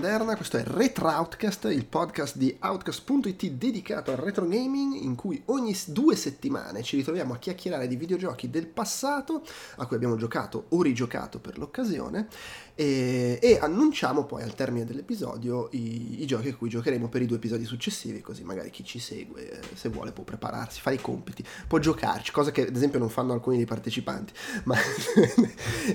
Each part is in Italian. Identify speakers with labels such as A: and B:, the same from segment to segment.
A: Maderna, questo è Retro Outcast, il podcast di Outcast.it dedicato al retro gaming in cui ogni due settimane ci ritroviamo a chiacchierare di videogiochi del passato a cui abbiamo giocato o rigiocato per l'occasione e, e annunciamo poi al termine dell'episodio i, i, giochi a cui giocheremo per i due episodi successivi, così magari chi ci segue se vuole può prepararsi, fare i compiti, può giocarci, cosa che ad esempio non fanno alcuni dei partecipanti. Ma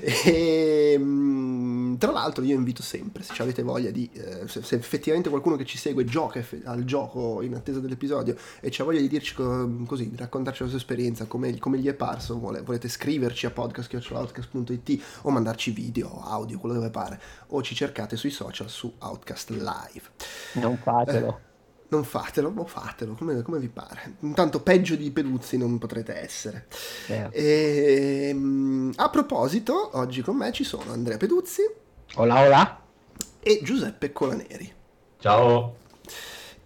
A: e, ehm, tra l'altro io invito sempre, se avete voglia di, eh, se, se, effettivamente qualcuno che ci segue gioca al gioco in attesa dell'episodio e c'ha voglia di dirci co- così, di raccontarci la sua esperienza, come, come gli è parso, vuole, volete scriverci a podcast.it o mandarci video, audio, quello dove pare, o ci cercate sui social su Outcast Live.
B: Non fatelo. Eh,
A: non fatelo, o fatelo, come, come, vi pare. Intanto peggio di Peduzzi non potrete essere. Eh. E, ehm, a proposito, oggi con me ci sono Andrea Peduzzi.
B: Hola, hola.
A: E Giuseppe Colaneri.
C: Ciao.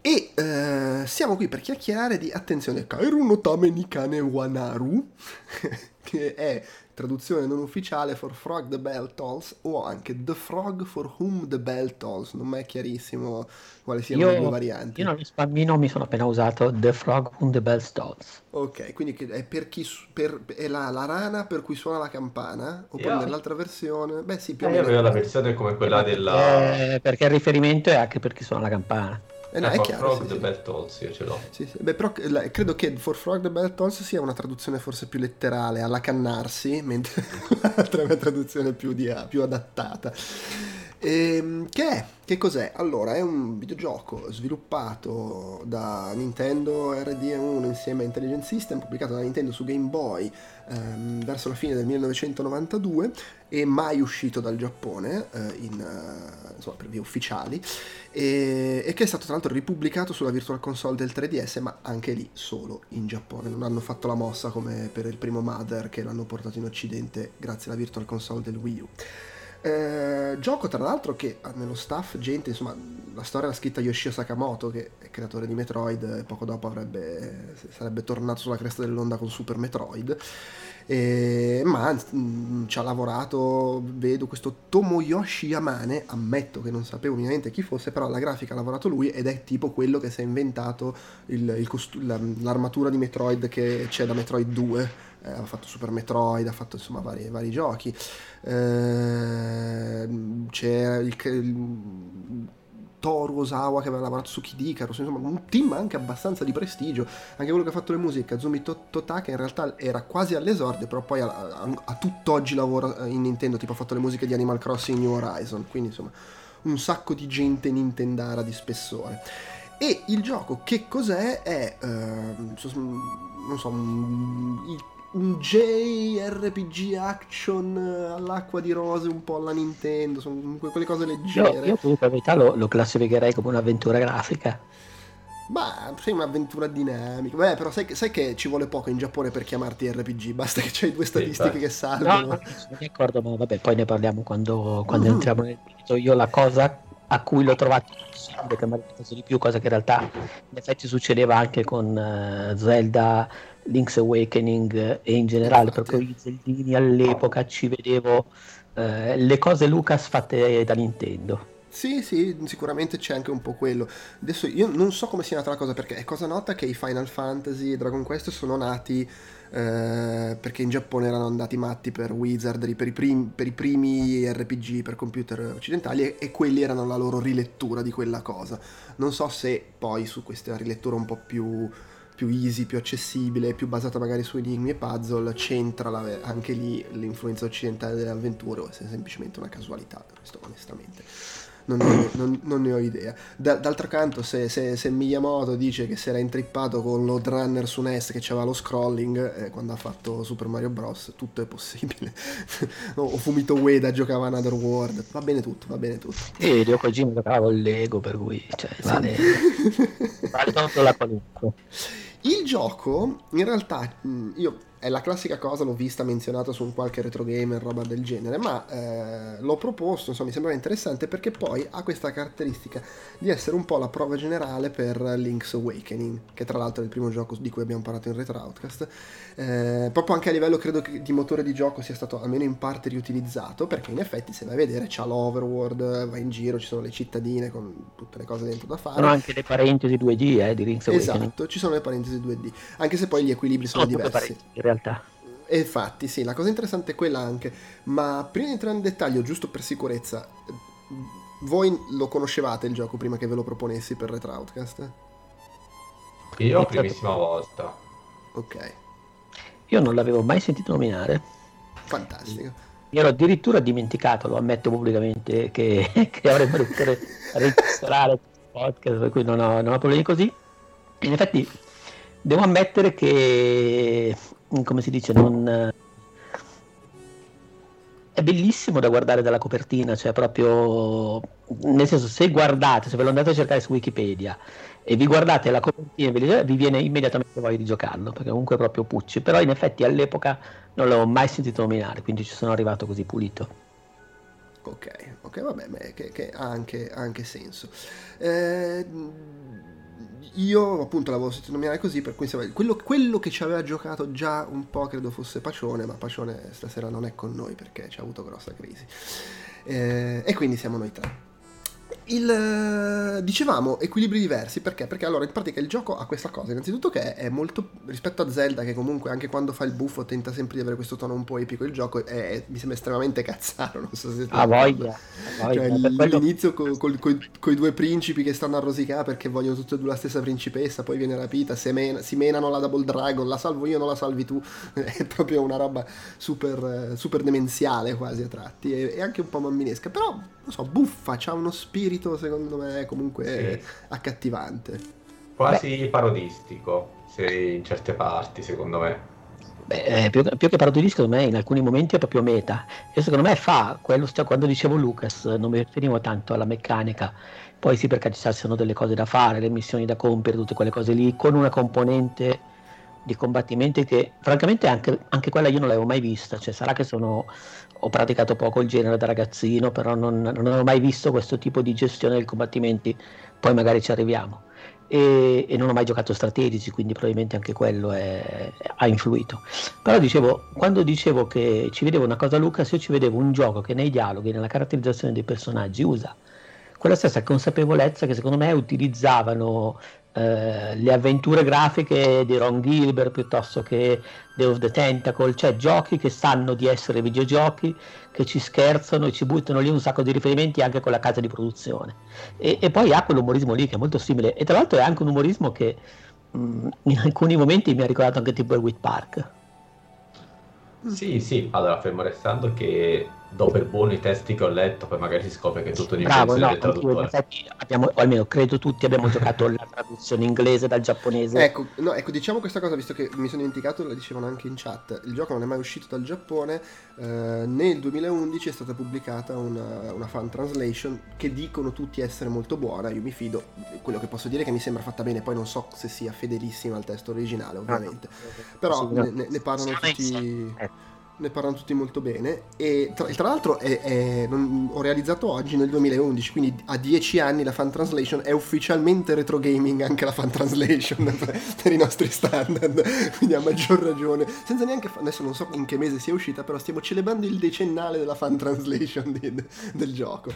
A: E eh, siamo qui per chiacchierare di, attenzione, Kairu no Tame Nikane Wanaru, che è traduzione non ufficiale for Frog the Bell Tolls o anche The Frog for Whom the Bell Tolls, non è chiarissimo quali siano io, le due varianti.
B: Io non spammino mi sono appena usato The Frog Whom the Bell Tolls.
A: Ok, quindi è per chi per, è la, la, rana per cui suona la campana, oppure yeah. nell'altra versione, beh sì, più
C: o eh, meno. Io avevo la versione come quella della...
B: Eh, perché il riferimento è anche per chi suona la campana.
A: Eh, no, eh, è chiaro,
C: Frog sì, the sì. Bell Tolls, io ce l'ho.
A: Sì, sì. Beh, però credo che For Frog the Bell Tolls sia una traduzione forse più letterale, alla cannarsi, mentre l'altra è una traduzione più, di, più adattata. Ehm, che è? Che cos'è? Allora, è un videogioco sviluppato da Nintendo RDM1 insieme a Intelligent System, pubblicato da Nintendo su Game Boy ehm, verso la fine del 1992 e mai uscito dal Giappone eh, in, uh, insomma, per vie ufficiali e, e, che è stato tra l'altro ripubblicato sulla Virtual Console del 3DS ma anche lì solo in Giappone non hanno fatto la mossa come per il primo Mother che l'hanno portato in occidente grazie alla Virtual Console del Wii U eh, gioco tra l'altro che ha nello staff gente, insomma, la storia l'ha scritta Yoshio Sakamoto, che è creatore di Metroid, e poco dopo avrebbe, sarebbe tornato sulla cresta dell'onda con Super Metroid. E, ma mh, mm, ci ha lavorato, vedo questo Tomoyoshi Yamane, ammetto che non sapevo minimamente chi fosse, però alla grafica ha lavorato lui ed è tipo quello che si è inventato il, il costu- l'armatura di Metroid che c'è da Metroid 2 eh, ha fatto Super Metroid, ha fatto insomma vari, vari giochi. Eh, c'era il, il Toru Osawa che aveva lavorato su Kid Icarus, insomma un team anche abbastanza di prestigio, anche quello che ha fatto le musiche, Kazumi Tota che in realtà era quasi all'esordio, però poi a, a, a tutt'oggi lavora in Nintendo, tipo ha fatto le musiche di Animal Crossing New Horizon, quindi insomma un sacco di gente nintendara di spessore. E il gioco che cos'è? È, uh, non so, il un JRPG action all'acqua di rose un po' alla Nintendo, sono quelle cose leggere.
B: Io, io comunque in realtà lo, lo classificherei come un'avventura grafica.
A: Ma sì, un'avventura dinamica. Beh, però sai che, sai che, ci vuole poco in Giappone per chiamarti RPG, basta che c'hai due statistiche sì, che salgono.
B: No, sono d'accordo, ma vabbè, poi ne parliamo quando, quando mm. entriamo nel video. Io la cosa a cui l'ho trovato che mi ha di più, cosa che in realtà in effetti succedeva anche con uh, Zelda Link's Awakening e in generale proprio i Zeldini all'epoca ci vedevo eh, le cose Lucas fatte da Nintendo.
A: Sì, sì, sicuramente c'è anche un po' quello. Adesso io non so come sia nata la cosa perché è cosa nota che i Final Fantasy e Dragon Quest sono nati eh, perché in Giappone erano andati matti per Wizardry, per i, prim- per i primi RPG per computer occidentali e-, e quelli erano la loro rilettura di quella cosa. Non so se poi su questa rilettura un po' più più easy, più accessibile, più basata magari su enigmi e puzzle, c'entra la, anche lì l'influenza occidentale delle avventure o è semplicemente una casualità, questo onestamente. Non ne, non, non ne ho idea. Da, d'altro canto, se, se, se, Miyamoto dice che si era intrippato con Load Runner su NES che c'aveva lo scrolling eh, quando ha fatto Super Mario Bros., tutto è possibile. o Fumito Ueda giocava Another World, va bene tutto, va bene tutto.
B: E Dio Kojima giocava con Lego, per cui cioè, vale, vale tutto la qualunque.
A: Il gioco, in realtà, io è la classica cosa, l'ho vista menzionata su un qualche retro gamer, roba del genere, ma eh, l'ho proposto, insomma mi sembrava interessante perché poi ha questa caratteristica di essere un po' la prova generale per Link's Awakening, che tra l'altro è il primo gioco di cui abbiamo parlato in Retro Outcast. Eh, proprio anche a livello credo che di motore di gioco sia stato almeno in parte riutilizzato, perché in effetti se vai a vedere c'ha l'overworld, va in giro, ci sono le cittadine con tutte le cose dentro da fare.
B: Sono anche le parentesi 2D eh, di Link's
A: Awakening. Esatto, ci sono le parentesi 2D, anche se poi gli equilibri sono no, diversi
B: realtà.
A: E infatti, sì, la cosa interessante è quella anche. Ma prima di entrare in dettaglio, giusto per sicurezza, voi lo conoscevate il gioco prima che ve lo proponessi per Retro Outcast?
C: Io primissima volta.
A: Ok.
B: Il non l'avevo mai sentito nominare.
A: Fantastico.
B: Mi ero addirittura dimenticato, lo ammetto pubblicamente, che, che avrei dovuto registrare il podcast, per cui non ho, non ho problemi così. In effetti devo ammettere che, come si dice, non... È bellissimo da guardare dalla copertina, cioè proprio, nel senso, se guardate, se ve lo andate a cercare su Wikipedia e vi guardate la copertina, vi viene immediatamente voglia di giocarlo, perché comunque è proprio Pucci, però in effetti all'epoca non l'avevo mai sentito nominare, quindi ci sono arrivato così pulito.
A: Ok, ok, vabbè, che, che ha, anche, anche, senso. Eh, io appunto l'avevo sentito nominare così, per cui quello, quello, che ci aveva giocato già un po' credo fosse Pacione, ma Pacione stasera non è con noi perché ci ha avuto grossa crisi. Eh, e quindi siamo noi tre. Il, dicevamo equilibri diversi perché? Perché allora in pratica il gioco ha questa cosa, innanzitutto che è molto rispetto a Zelda, che comunque anche quando fa il buffo tenta sempre di avere questo tono un po' epico. Il gioco è, mi sembra estremamente cazzaro. Non so se
B: a voglia,
A: voglia. Cioè, l'inizio con i due principi che stanno a rosicare perché vogliono tutte e due la stessa principessa, poi viene rapita, si, mena, si menano la Double Dragon, la salvo io, non la salvi tu. È proprio una roba super, super demenziale quasi a tratti e, e anche un po' mamminesca. Però, non so, buffa, c'ha uno spirito spirito secondo me comunque sì. accattivante.
C: Quasi Beh. parodistico in certe parti secondo me.
B: Beh, eh, più, più, che parodistico secondo me in alcuni momenti è proprio meta. E secondo me fa quello, cioè, quando dicevo Lucas non mi riferivo tanto alla meccanica, poi sì perché ci sono delle cose da fare, le missioni da compiere, tutte quelle cose lì, con una componente di combattimenti che francamente anche, anche, quella io non l'avevo mai vista, cioè sarà che sono, ho praticato poco il genere da ragazzino, però non, non avevo mai visto questo tipo di gestione dei combattimenti, poi magari ci arriviamo. E, e non ho mai giocato strategici, quindi probabilmente anche quello è, ha influito. Però dicevo, quando dicevo che ci vedevo una cosa Lucas, io ci vedevo un gioco che nei dialoghi, nella caratterizzazione dei personaggi usa quella stessa consapevolezza che secondo me utilizzavano eh, le avventure grafiche di Ron Gilbert piuttosto che The of the Tentacle, cioè giochi che sanno di essere videogiochi, che ci scherzano e ci buttano lì un sacco di riferimenti anche con la casa di produzione. E, e poi ha quell'umorismo lì che è molto simile e tra l'altro è anche un umorismo che mh, mm, in alcuni momenti mi ha ricordato anche tipo il Wit Park.
C: Sì, sì, allora fermo restando che do per buono i testi che ho letto, poi magari si scopre che è tutto un'invenzione
B: no, traduttore. Abbiamo, o almeno credo tutti abbiamo giocato la traduzione inglese dal giapponese.
A: Ecco, no, ecco, diciamo questa cosa, visto che mi sono dimenticato, la dicevano anche in chat, il gioco non è mai uscito dal Giappone, eh, nel 2011 è stata pubblicata una, una, fan translation che dicono tutti essere molto buona, io mi fido, quello che posso dire è che mi sembra fatta bene, poi non so se sia fedelissima al testo originale ah, ovviamente, però sì, ne, ne, parlano tutti... Eh ne parlano tutti molto bene. E tra, tra l'altro è, è, non, ho realizzato oggi nel 2011 quindi a dieci anni la fan translation è ufficialmente retro gaming anche la fan translation per, per, i nostri standard. Quindi a maggior ragione. Senza neanche adesso non so in che mese sia uscita però stiamo celebrando il decennale della fan translation di, de, del gioco.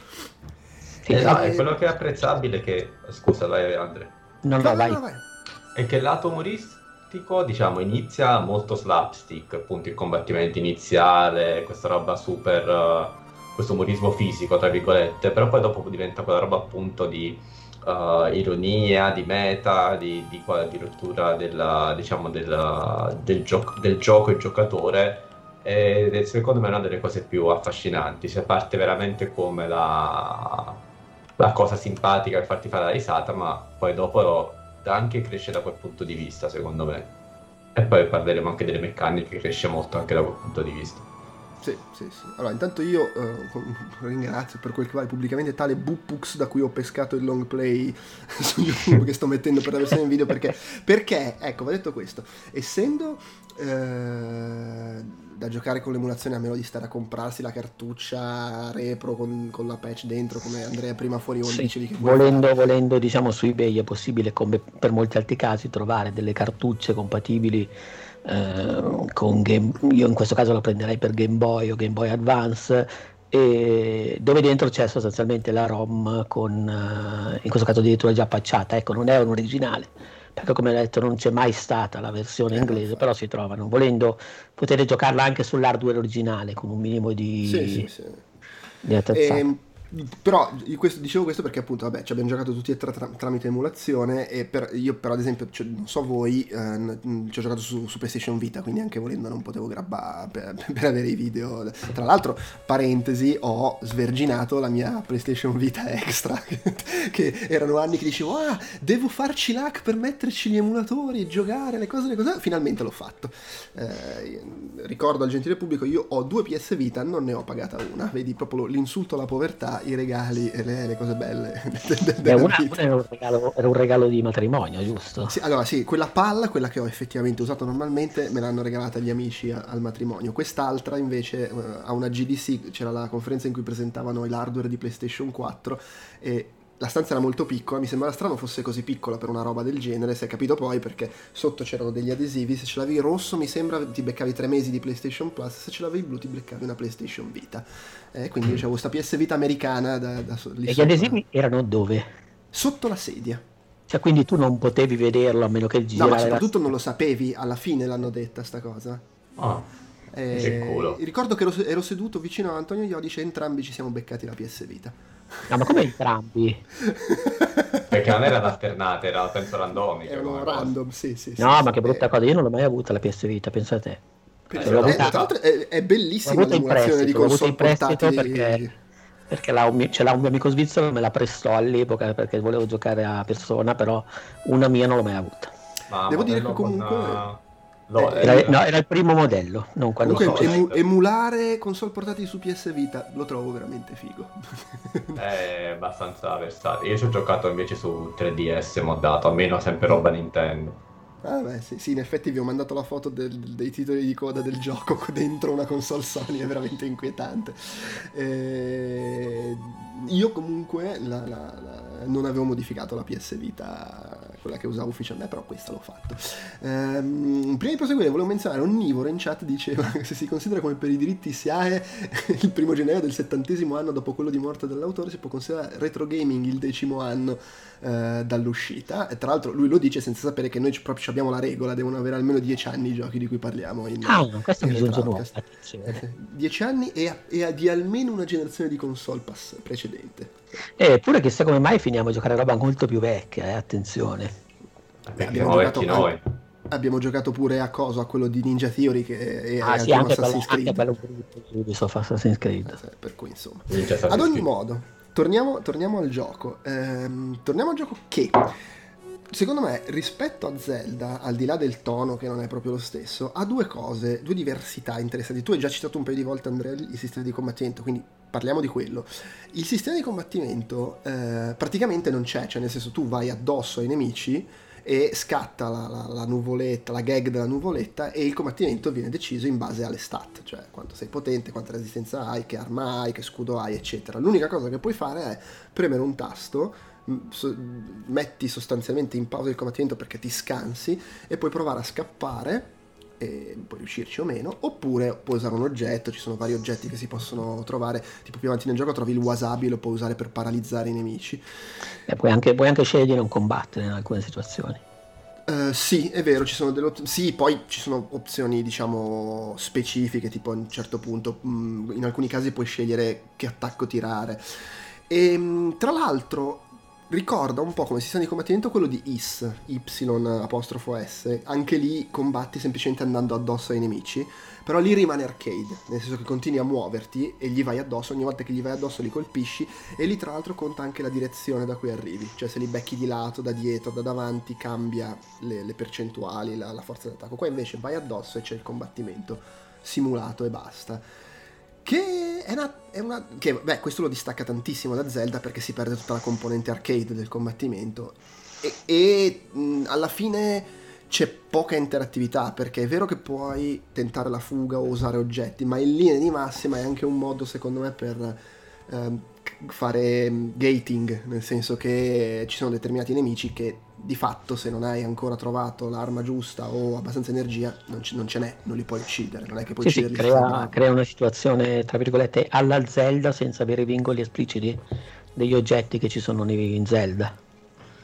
C: Sì, eh, no, e... quello che è apprezzabile che scusa vai Andre.
B: Non vai, vai. vai.
C: è che lato umoristico tattico, diciamo, inizia molto slapstick, appunto il combattimento iniziale, questa roba super, uh, questo umorismo fisico, tra virgolette, però poi dopo diventa quella roba appunto di uh, ironia, di meta, di, di, di rottura della, diciamo, della, del, gio- del gioco e giocatore è secondo me una delle cose più affascinanti, cioè parte veramente come la, la cosa simpatica per farti fare la risata, ma poi dopo anche cresce da quel punto di vista, secondo me. E poi parleremo anche delle meccaniche, cresce molto anche da quel punto di vista.
A: Sì, sì, sì. Allora, intanto io eh, ringrazio per quel che vale pubblicamente tale Bupux da cui ho pescato il long play su YouTube che sto mettendo per la versione in video perché, perché ecco, va detto questo, essendo eh, da giocare con l'emulazione a meno di stare a comprarsi la cartuccia repro con, con la patch dentro come Andrea prima fuori
B: Sì,
A: dicevi che
B: volendo, volendo, diciamo su eBay è possibile, come per molti altri casi, trovare delle cartucce compatibili eh, con Game io in questo caso la prenderei per Game Boy o Game Boy Advance e dove dentro c'è sostanzialmente la ROM con eh, in questo caso addirittura già patchata, ecco, non è un originale. Perché come ho detto non c'è mai stata la versione
A: Eh,
B: inglese, però si trovano. Volendo potete giocarla anche sull'hardware originale con un minimo di,
A: Sì, sì, sì.
B: di attrezzati.
A: Però questo- dicevo questo perché appunto vabbè ci abbiamo giocato tutti e tre tra- tramite emulazione e per- io però ad esempio cioè, non so voi eh, ci ho giocato su, su PlayStation Vita quindi anche volendo non potevo grabbare per, per avere i video. Tra l'altro parentesi ho sverginato la mia PlayStation Vita Extra che erano anni che dicevo ah devo farci l'hack per metterci gli emulatori giocare le cose le cose finalmente l'ho fatto. Eh, ricordo al gentile pubblico io ho due PS Vita non ne ho pagata una. Vedi proprio l'insulto alla povertà i regali e le, le cose belle de-
B: una, una era, un regalo, era un regalo di matrimonio, giusto?
A: Sì, allora sì, quella palla, quella che ho effettivamente usato normalmente, me l'hanno regalata gli amici a- al matrimonio. Quest'altra invece eh, a una GDC, c'era la conferenza in cui presentavano l'hardware di PlayStation 4 e la stanza era molto piccola, mi sembrava strano fosse così piccola per una roba del genere, si è capito poi perché sotto c'erano degli adesivi, se ce l'avevi rosso mi sembra ti beccavi tre mesi di PlayStation Plus, se ce l'avevi blu ti beccavi una PlayStation Vita. Eh, quindi io avevo questa PS Vita americana da, da so- lì
B: E gli
A: sopra.
B: adesivi erano dove?
A: Sotto la sedia.
B: Cioè, quindi tu non potevi vederlo a meno che
A: No,
B: girare
A: ma
B: la-
A: soprattutto non lo sapevi, alla fine l'hanno detta sta cosa.
C: Ah,
A: Eh,
C: Che culo.
A: ricordo che ero, ero seduto vicino a Antonio Iodice e entrambi ci siamo beccati la PS Vita.
B: No, ma come entrambi?
C: perché non erano alternate, erano penso.
A: Erano
C: come cosa.
A: random, sì, sì.
B: No,
A: sì,
B: ma
A: sì.
B: che brutta
A: Eh,
B: cosa, io non l'ho mai avuta la PS Vita, pensa a te.
A: per-
C: Eh,
B: avuta-
A: tra l'altro è, è bellissima l'emulazione di
B: prestito, l'ho avuta
A: console
B: in prestito
A: portatili.
B: perché, perché l'ha un mio- ce l'ha un mio amico svizzero, me la prestò all'epoca perché volevo giocare a persona, però una mia non l'ho mai avuta.
C: Ma
A: Devo dire che comunque-
C: con, no,
A: Eh,
B: Era,
C: eh,
B: no, era il primo modello, non quello
A: Comunque
C: so,
A: emu-
C: eh.
A: emulare console portatili su PS Vita lo trovo veramente figo.
C: è abbastanza versatile. Io ci ho giocato invece su 3DS moddato, almeno sempre roba Nintendo.
A: Ah beh, sì, sì, in effetti vi ho mandato la foto del- dei titoli di coda del gioco dentro una console Sony, è veramente inquietante. Eh, io comunque la- la- la- non avevo modificato la PS Vita, quella che usavo ufficialmente, però questa l'ho fatto. Ehm, prima di proseguire volevo menzionare, Onnivoro in chat diceva che se si considera come per i diritti SIAE il primo gennaio del settantesimo anno dopo quello di morte dell'autore, si può considerare retro gaming il decimo anno eh, dall'uscita. E tra l'altro lui lo dice senza sapere che noi proprio abbiamo la regola, devono avere almeno dieci anni i giochi di cui parliamo. In,
B: Ah, questo
A: in. Retrocast.
B: attenzione.
A: Eh, Dieci anni e, a- e a- di almeno una generazione di console pass precedente.
B: Eppure chissà come mai finiamo a giocare a roba molto più vecchia, eh, attenzione.
C: Perché
A: abbiamo giocato
C: noi.
A: Abbiamo giocato pure a cosa, a quello di Ninja Theory che è,
B: Ah sì,
A: anche
B: anche
A: Assassin's
B: anche
A: Creed.
B: quello brutto di Ubisoft Assassin's Creed.
A: Eh, Per cui insomma. Ad ogni modo, torniamo, torniamo al gioco. Ehm, torniamo al gioco che, secondo me, rispetto a Zelda, al di là del tono che non è proprio lo stesso, ha due cose, due diversità interessanti. Tu hai già citato un paio di volte, Andrea, il sistema di combattimento, quindi parliamo di quello. Il sistema di combattimento eh, praticamente non c'è, cioè nel senso tu vai addosso ai nemici e scatta la, la- la nuvoletta, la gag della nuvoletta e il combattimento viene deciso in base alle stat, cioè quanto sei potente, quanta resistenza hai, che arma hai, che scudo hai, eccetera. L'unica cosa che puoi fare è premere un tasto, metti sostanzialmente in pausa il combattimento perché ti scansi e puoi provare a scappare e puoi riuscirci o meno, oppure puoi usare un oggetto, ci sono vari oggetti che si possono trovare, tipo più avanti nel gioco trovi il wasabi e lo puoi usare per paralizzare i nemici.
B: E puoi anche, puoi anche scegliere di non combattere in alcune situazioni.
A: Eh, sì, è vero, ci sono delle opzioni. Sì, poi ci sono opzioni, diciamo, specifiche, tipo a un certo punto, mh, in alcuni casi puoi scegliere che attacco tirare. E mh, tra l'altro ricorda un po' come sistema di combattimento quello di IS, Y apostrofo S. Anche lì combatti semplicemente andando addosso ai nemici. Però lì rimane arcade, nel senso che continui a muoverti e gli vai addosso, ogni volta che gli vai addosso li colpisci e lì tra l'altro conta anche la direzione da cui arrivi, cioè se li becchi di lato, da dietro, da davanti cambia le, le percentuali, la, la forza d'attacco. Qua invece vai addosso e c'è il combattimento simulato e basta. Che è una, è una, che, beh, questo lo distacca tantissimo da Zelda perché si perde tutta la componente arcade del combattimento. E, e mh, alla fine c'è poca interattività perché è vero che puoi tentare la fuga o usare oggetti, ma in linea di massima è anche un modo secondo me per ehm, fare gating, nel senso che ci sono determinati nemici che di fatto se non hai ancora trovato l'arma giusta o abbastanza energia non, c- non ce n'è, non li puoi uccidere, non è che puoi
B: sì,
A: ucciderli.
B: Sì, crea, crea, una situazione tra virgolette alla Zelda senza avere vincoli espliciti degli oggetti che ci sono in Zelda.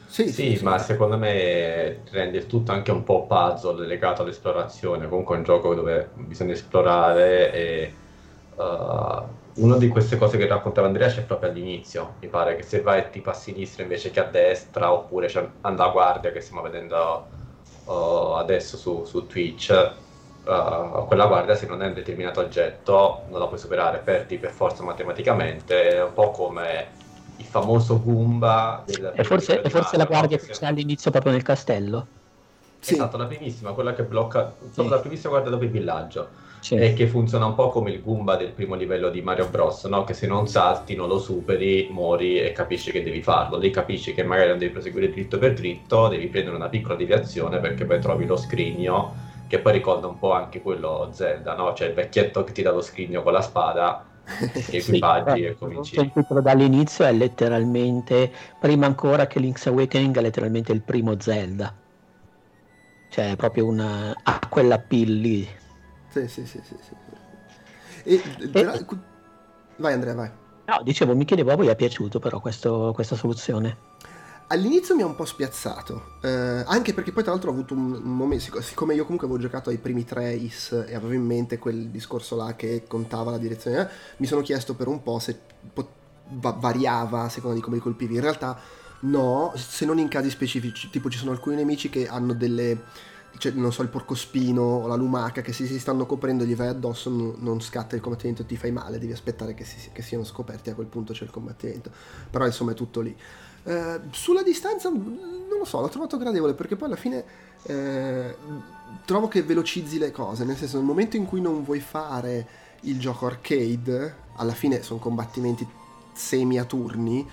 C: Sì, sì, sì, ma sì. secondo me rende il tutto anche un po' puzzle legato all'esplorazione, comunque è un gioco dove bisogna esplorare e uh, una di queste cose che raccontava Andrea c'è proprio all'inizio, mi pare che se vai tipo a sinistra invece che a destra oppure c'è anda a guardia che stiamo vedendo uh, adesso su, su Twitch, uh, quella guardia se non è un determinato oggetto non la puoi superare, perdi per forza matematicamente, è un po' come il famoso Goomba
B: del e forse, e forse la guardia che c'è all'inizio proprio nel castello
C: sì. esatto la primissima quella che blocca sì. la primissima guardia dopo il villaggio sì. e che funziona un po' come il Goomba del primo livello di Mario Bros no? che se non salti non lo superi muori e capisci che devi farlo lì capisci che magari non devi proseguire dritto per dritto devi prendere una piccola deviazione perché poi trovi lo scrigno che poi ricorda un po' anche quello Zelda no? cioè il vecchietto che ti dà lo scrigno con la spada equipaggi sì, e cominci. Il
B: titolo dall'inizio è letteralmente, prima ancora che Link's Awakening, è letteralmente il primo Zelda. Cioè, proprio una, ha quella pill lì.
A: Sì, sì, sì, sì. sì. E, e... Vai Andrea, vai.
B: No, dicevo, mi chiedevo a voi è piaciuto però questo, questa soluzione.
A: All'inizio mi ha un po' spiazzato, eh, anche perché poi tra l'altro ho avuto un, un, momento, siccome io comunque avevo giocato ai primi tre IS e avevo in mente quel discorso là che contava la direzione, mi sono chiesto per un po' se pot- va- variava a seconda di come li colpivi. In realtà no, se non in casi specifici, tipo ci sono alcuni nemici che hanno delle cioè, non so, il porcospino o la lumaca che se si stanno coprendo gli vai addosso non, non scatta il combattimento e ti fai male, devi aspettare che, si, che, siano scoperti, a quel punto c'è il combattimento. Però insomma è tutto lì. Eh, sulla distanza non lo so, l'ho trovato gradevole perché poi alla fine eh, trovo che velocizzi le cose, nel senso nel momento in cui non vuoi fare il gioco arcade, alla fine sono combattimenti semi a turni,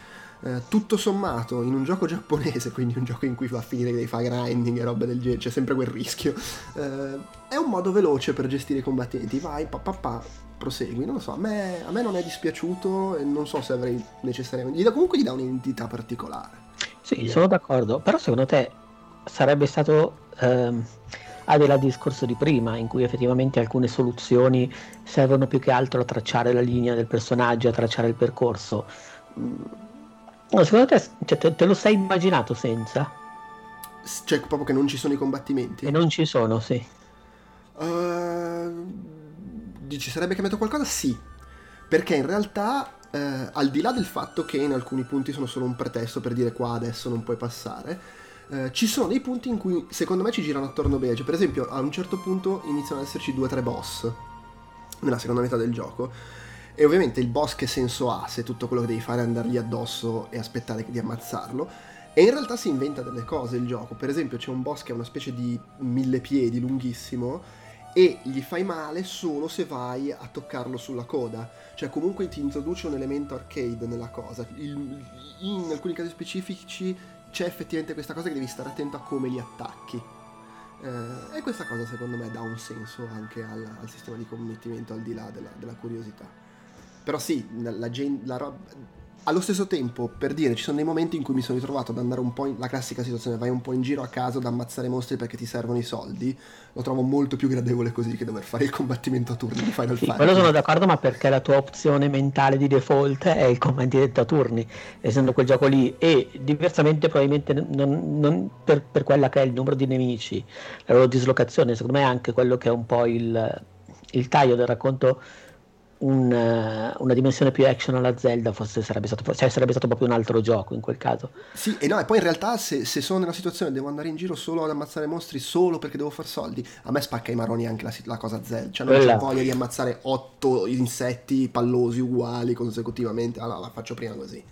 A: eh, tutto sommato in un gioco giapponese, quindi un gioco in cui va a finire devi fare grinding e roba del genere, c'è sempre quel rischio, eh, è un modo veloce per gestire i combattenti, vai, pa, pa, pa prosegui. Non lo so, a me, a me, non è dispiaciuto e non so se avrei necessariamente. Gli da, comunque gli dà un'identità particolare.
B: Sì, yeah. sono d'accordo, però secondo te sarebbe stato. Ehm, al discorso di prima, in cui effettivamente alcune soluzioni servono più che altro a tracciare la linea del personaggio, a tracciare il percorso. No, secondo te, cioè, te, te lo sei immaginato senza?
A: Cioè, proprio che non ci sono i combattimenti?
B: E non ci sono, sì.
A: Uh Dici sarebbe cambiato qualcosa? Sì, perché in realtà eh, al di là del fatto che in alcuni punti sono solo un pretesto per dire qua adesso non puoi passare, eh, ci sono dei punti in cui secondo me ci girano attorno bene. Cioè, per esempio, a un certo punto iniziano ad esserci due o tre boss nella seconda metà del gioco. E ovviamente il boss che senso ha se tutto quello che devi fare è andargli addosso e aspettare di ammazzarlo? E in realtà si inventa delle cose il gioco. Per esempio c'è un boss che è una specie di mille piedi lunghissimo e gli fai male solo se vai a toccarlo sulla coda. Cioè comunque ti introduce un elemento arcade nella cosa. Il, in alcuni casi specifici c'è effettivamente questa cosa che devi stare attento a come li attacchi. Eh, e questa cosa secondo me dà un senso anche al, al sistema di commettimento al di là della, della curiosità. Però sì, la, la, la, allo stesso tempo, per dire, ci sono dei momenti in cui mi sono ritrovato ad andare un po' in la classica situazione, vai un po' in giro a caso ad ammazzare mostri perché ti servono i soldi. Lo trovo molto più gradevole così che dover fare il combattimento a turni di Final
B: sì,
A: Fight.
B: Quello sono d'accordo, ma perché la tua opzione mentale di default è il combattimento a turni, essendo quel gioco lì, e diversamente probabilmente non, non per, per, quella che è il numero di nemici, la loro dislocazione, secondo me è anche quello che è un po' il, il taglio del racconto un, eh, una dimensione più action alla Zelda forse sarebbe stato, cioè sarebbe stato proprio un altro gioco in quel caso.
A: Sì, e no, e poi in realtà se, se sono nella situazione devo andare in giro solo ad ammazzare mostri solo perché devo far soldi, a me spacca i maroni anche la, la cosa Zelda, cioè non c'ho voglia di ammazzare otto insetti pallosi uguali consecutivamente, allora la faccio prima così.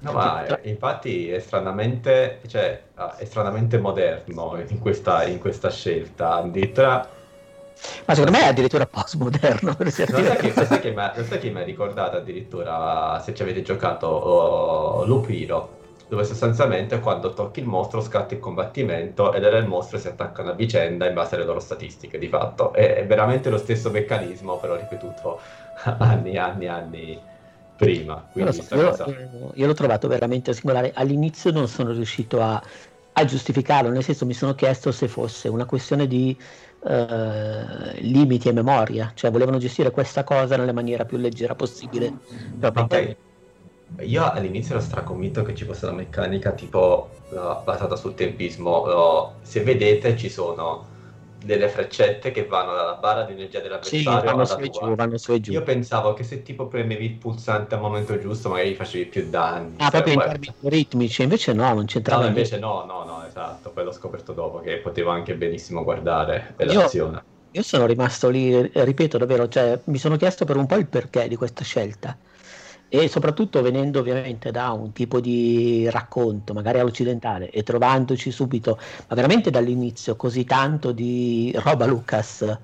C: No, ma infatti è stranamente, cioè, è stranamente moderno in questa, in questa scelta. Addirittura
B: Ma secondo me è addirittura postmoderno.
C: Per non che, sai che, che mi ha ricordato addirittura, se ci avete giocato, oh, Loop Hero, dove sostanzialmente quando tocchi il mostro scatta il combattimento ed era il mostro e si attaccano a vicenda in base alle loro statistiche di fatto. È, è veramente lo stesso meccanismo, però ripetuto anni e anni e anni prima.
B: So, io, cosa... io, l'ho trovato veramente singolare. All'inizio non sono riuscito a, a, giustificarlo, nel senso mi sono chiesto se fosse una questione di uh, limiti e memoria, cioè volevano gestire questa cosa nella maniera più leggera possibile.
C: Io all'inizio ero straconvinto che ci fosse una meccanica tipo uh, basata sul tempismo. Uh, se vedete ci sono delle freccette che vanno dalla barra di energia dell'avversario sì,
B: vanno su e giù, vanno su e giù.
C: Io pensavo che se tipo premevi il pulsante al momento giusto magari facevi più danni.
B: Ah, proprio in termini ritmici, invece no, non c'entrava.
C: No, invece no, no, no, esatto, poi l'ho scoperto dopo che potevo anche benissimo guardare l'azione.
B: Io, io sono rimasto lì, ripeto davvero, cioè mi sono chiesto per un po' il perché di questa scelta e soprattutto venendo ovviamente da un tipo di racconto, magari all'occidentale, e trovandoci subito, ma veramente dall'inizio, così tanto di roba Lucas,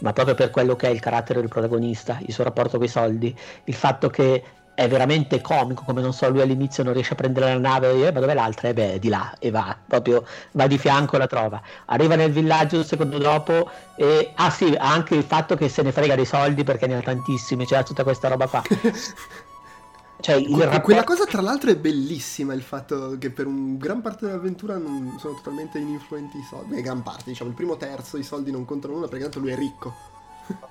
B: ma proprio per quello che è il carattere del protagonista, il suo rapporto con i soldi, il fatto che è veramente comico, come non so, lui all'inizio non riesce a prendere la nave, eh, ma dove l'altra? E beh, di là, e va, proprio va di fianco e la trova. Arriva nel villaggio un secondo dopo e, ah sì, anche il fatto che se ne frega dei soldi perché ne ha tantissimi, c'è tutta questa roba qua.
A: Cioè, rapporto... Quella cosa tra l'altro è bellissima, il fatto che per un gran parte dell'avventura non sono totalmente ininfluenti i soldi. Beh, gran parte, diciamo, il primo terzo i soldi non contano nulla perché tanto lui è ricco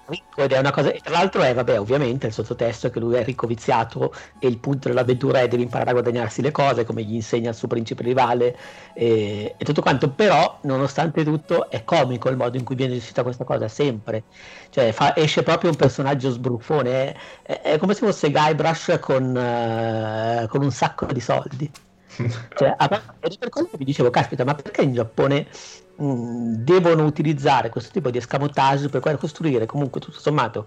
B: ricco ed è una cosa, e tra l'altro è, vabbè, ovviamente il sottotesto è che lui è ricco viziato e il punto dell'avventura è deve imparare a guadagnarsi le cose, come gli insegna il suo principe rivale e, e tutto quanto, però nonostante tutto è comico il modo in cui viene gestita questa cosa, sempre, cioè fa, esce proprio un personaggio sbruffone, è, è, è come se fosse Guybrush con, uh, con un sacco di soldi. Cioè, ed è per quello che vi dicevo, caspita, ma perché in Giappone Mm, devono utilizzare questo tipo di escamotage per costruire comunque tutto sommato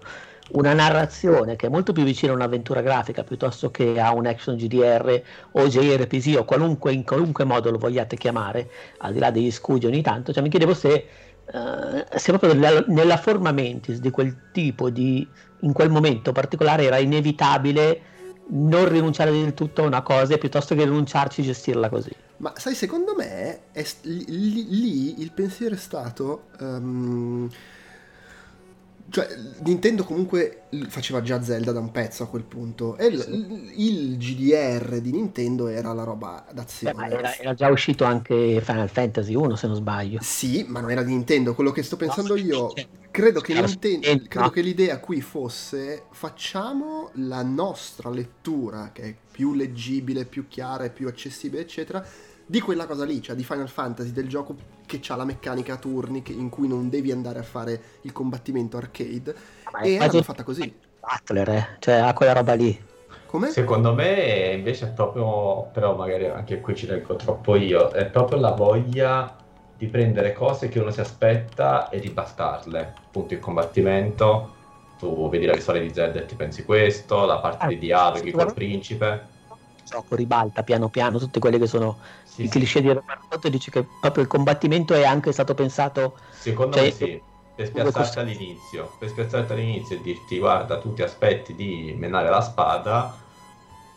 B: una narrazione che è molto più vicina a un'avventura grafica piuttosto che a un action GDR o JRPG o qualunque, in qualunque modo lo vogliate chiamare, al di là degli scudi ogni tanto, cioè mi chiedevo se, uh, se proprio nella, nella forma mentis di quel tipo di, in quel momento particolare era inevitabile non rinunciare del tutto a una cosa piuttosto che rinunciarci e gestirla così.
A: Ma sai, secondo me è, lì, lì, il pensiero è stato... Um, cioè, Nintendo comunque faceva già Zelda da un pezzo a quel punto. E il, il GDR di Nintendo era la roba d'azione.
B: Beh, era, era, già uscito anche Final Fantasy 1, se non sbaglio.
A: Sì, ma non era di Nintendo. Quello che sto pensando no, io, credo che, Nintendo, credo che l'idea qui fosse facciamo la nostra lettura, che è più leggibile, più chiara e più accessibile, eccetera di quella cosa lì, cioè di Final Fantasy, del gioco che ha la meccanica a turni che, in cui non devi andare a fare il combattimento arcade. Ma e l'hanno fatta così.
B: Butler, eh? cioè ha quella roba lì.
A: Come?
C: Secondo me invece è proprio, però magari anche qui ci leggo troppo io, è proprio la voglia di prendere cose che uno si aspetta e di bastarle. Appunto il combattimento, tu vedi la visuale di Zelda e ti pensi questo, la parte ah, di dialoghi col principe
B: gioco ribalta piano piano tutti quelli che sono sì, i cliché di Robert dice che proprio il combattimento è anche stato pensato
C: secondo cioè, me sì per spiazzarti all'inizio per spiazzarti all'inizio e dirti guarda tu ti aspetti di menare la spada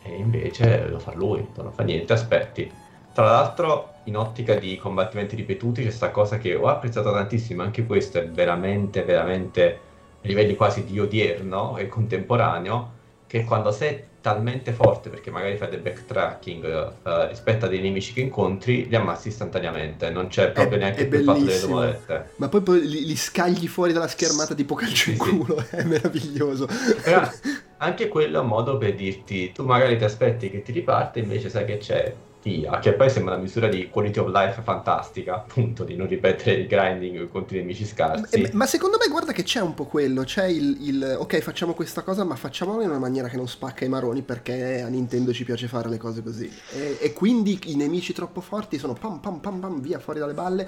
C: e invece lo fa lui non fa niente aspetti. Tra l'altro in ottica di combattimenti ripetuti c'è questa cosa che ho apprezzato tantissimo anche questo è veramente veramente a livelli quasi di odierno e contemporaneo che quando sei talmente forte perché magari fai del backtracking uh, rispetto a dei nemici che incontri, li ammazzi istantaneamente, non c'è proprio è, neanche è il fatto delle domolette.
A: Ma poi, poi li, li, scagli fuori dalla schermata tipo calcio in culo, sì. è meraviglioso.
C: Però anche quello è un modo per dirti, tu magari ti aspetti che ti riparte, invece sai che c'è via, che poi sembra una misura di quality of life fantastica, appunto, di non ripetere il grinding contro i nemici scarsi.
A: Ma, ma secondo me guarda che c'è un po' quello, c'è il, il, ok facciamo questa cosa ma facciamola in una maniera che non spacca i maroni perché a Nintendo ci piace fare le cose così. E, e quindi i nemici troppo forti sono pam pam pam pam via fuori dalle balle,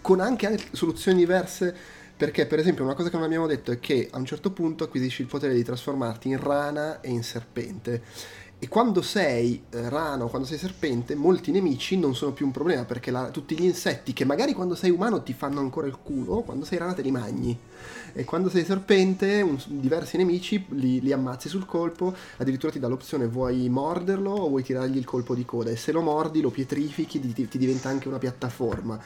A: con anche, anche soluzioni diverse perché, per esempio, una cosa che non abbiamo detto è che a un certo punto acquisisci il potere di trasformarti in rana e in serpente e quando sei eh, rana o quando sei serpente, molti nemici non sono più un problema perché la, tutti gli insetti che magari quando sei umano ti fanno ancora il culo, quando sei rana te li magni. E quando sei serpente, un, diversi nemici li, li, ammazzi sul colpo, addirittura ti dà l'opzione vuoi morderlo o vuoi tirargli il colpo di coda e se lo mordi lo pietrifichi, ti, ti diventa anche una piattaforma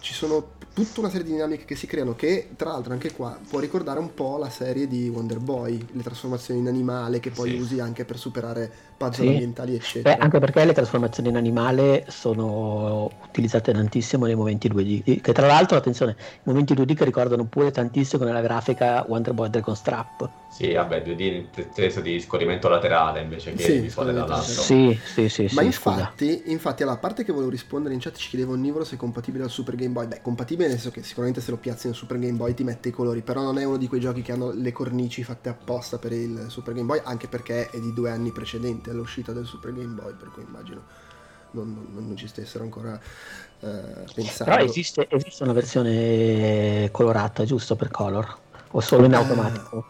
A: ci sono tutta una serie di dinamiche che si creano che tra l'altro anche qua può ricordare un po' la serie di Wonder Boy, le trasformazioni in animale che poi sì. usi anche per superare puzzle sì. ambientali eccetera.
B: Beh, anche perché le trasformazioni in animale sono utilizzate tantissimo nei momenti 2D, che tra l'altro attenzione, i momenti 2D che ricordano pure tantissimo nella grafica Wonder Boy Dragon Strap.
C: Sì, vabbè, 2D inteso di scorrimento laterale invece che sì, visuale dall'alto.
B: Sì, sì, sì.
A: Ma infatti, infatti, alla parte che volevo rispondere in chat ci chiedevo Onnivoro se è compatibile al Super Game Boy. Beh, compatibile nel senso che sicuramente se lo piazzi nel Super Game Boy ti mette i colori, però non è uno di quei giochi che hanno le cornici fatte apposta per il Super Game Boy, anche perché è di due anni precedenti all'uscita del Super Game Boy, per cui immagino non, non, non ci stessero ancora eh, pensando.
B: Però esiste, esiste una versione colorata, giusto, per Color? O solo in eh, automatico?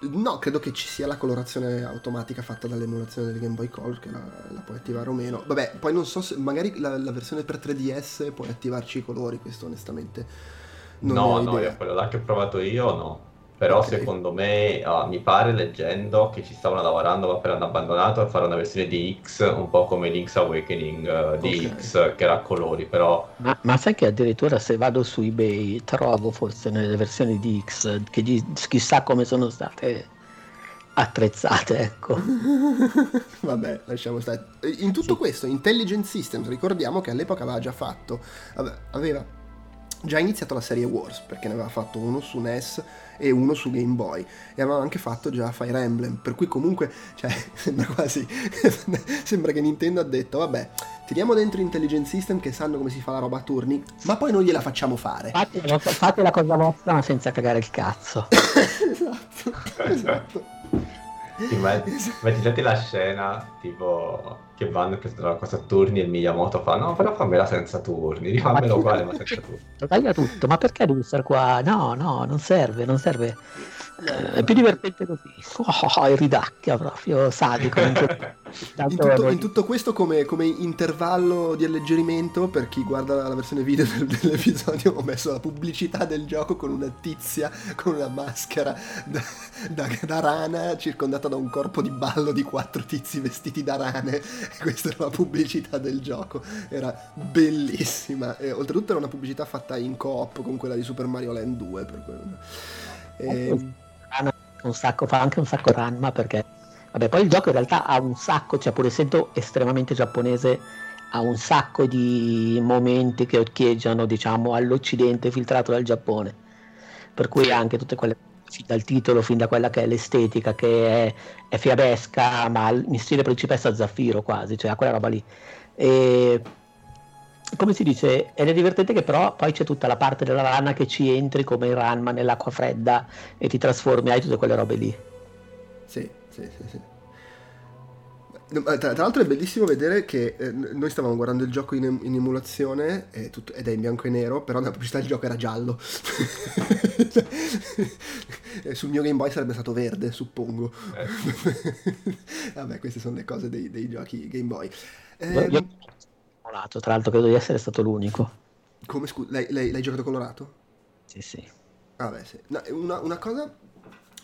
A: No, credo che ci sia la colorazione automatica fatta dall'emulazione del Game Boy Color che la, la puoi attivare o meno. Vabbè, poi non so se magari la, la versione per 3DS puoi attivarci i colori, questo onestamente
C: non no, no, io quello là che ho provato io no. Però okay. secondo me, uh, mi pare leggendo che ci stavano lavorando ma per hanno abbandonato a fare una versione di X un po' come Link's Awakening uh, di okay. X che era a colori però...
B: Ma, ma, sai che addirittura se vado su eBay trovo forse nelle versioni di X che di, chissà come sono state attrezzate ecco
A: vabbè lasciamo stare in tutto sì. questo Intelligent Systems ricordiamo che all'epoca aveva già fatto aveva già iniziato la serie Wars perché ne aveva fatto uno su NES e uno su Game Boy. E aveva anche fatto già Fire Emblem per cui comunque cioè, sembra quasi sembra che Nintendo ha detto vabbè tiriamo dentro Intelligent System che sanno come si fa la roba a turni ma poi non gliela facciamo fare.
B: Fate, fate la cosa vostra ma senza cagare il cazzo.
A: Esatto esatto.
C: Immaginate la scena tipo che vanno che la cosa turni e Miyamoto fa no però fammela senza turni rifammelo uguale ma senza turni
B: taglia tutto ma perché devi stare qua? No no non serve non serve è più divertente così. Oh, il ridacchia proprio sadico. in,
A: tutto, in, tutto, questo come, come, intervallo di alleggerimento per chi guarda la versione video del, dell'episodio ho messo la pubblicità del gioco con una tizia con una maschera da, da, da rana circondata da un corpo di ballo di quattro tizi vestiti da rane e questa era la pubblicità del gioco era bellissima e oltretutto era una pubblicità fatta in coop con quella di Super Mario Land 2 per quello.
B: E, un sacco, fa anche un sacco Ranma perché vabbè, poi il gioco in realtà ha un sacco, cioè pur essendo estremamente giapponese, ha un sacco di momenti che occhieggiano, diciamo, all'occidente filtrato dal Giappone. Per cui anche tutte quelle dal titolo, fin da quella che è l'estetica, che è, è fiabesca, ma in stile principessa Zaffiro quasi, cioè quella roba lì. E come si dice, ed è divertente che però poi c'è tutta la parte della rana che ci entri come in Ranma nell'acqua fredda e ti trasformi, hai tutte quelle robe lì.
A: Sì, sì, sì, sì. Tra, tra, l'altro è bellissimo vedere che eh, noi stavamo guardando il gioco in, in emulazione tutto, ed è in bianco e nero, però nella pubblicità il gioco era giallo. Sul mio Game Boy sarebbe stato verde, suppongo. Eh. Vabbè, queste sono le cose dei, dei giochi Game Boy.
B: Eh, io colorato, tra l'altro credo di essere stato l'unico.
A: Come scusa, l'hai, l'hai, l'hai giocato colorato?
B: Sì, sì.
A: Vabbè, ah, sì. No, una, una, cosa,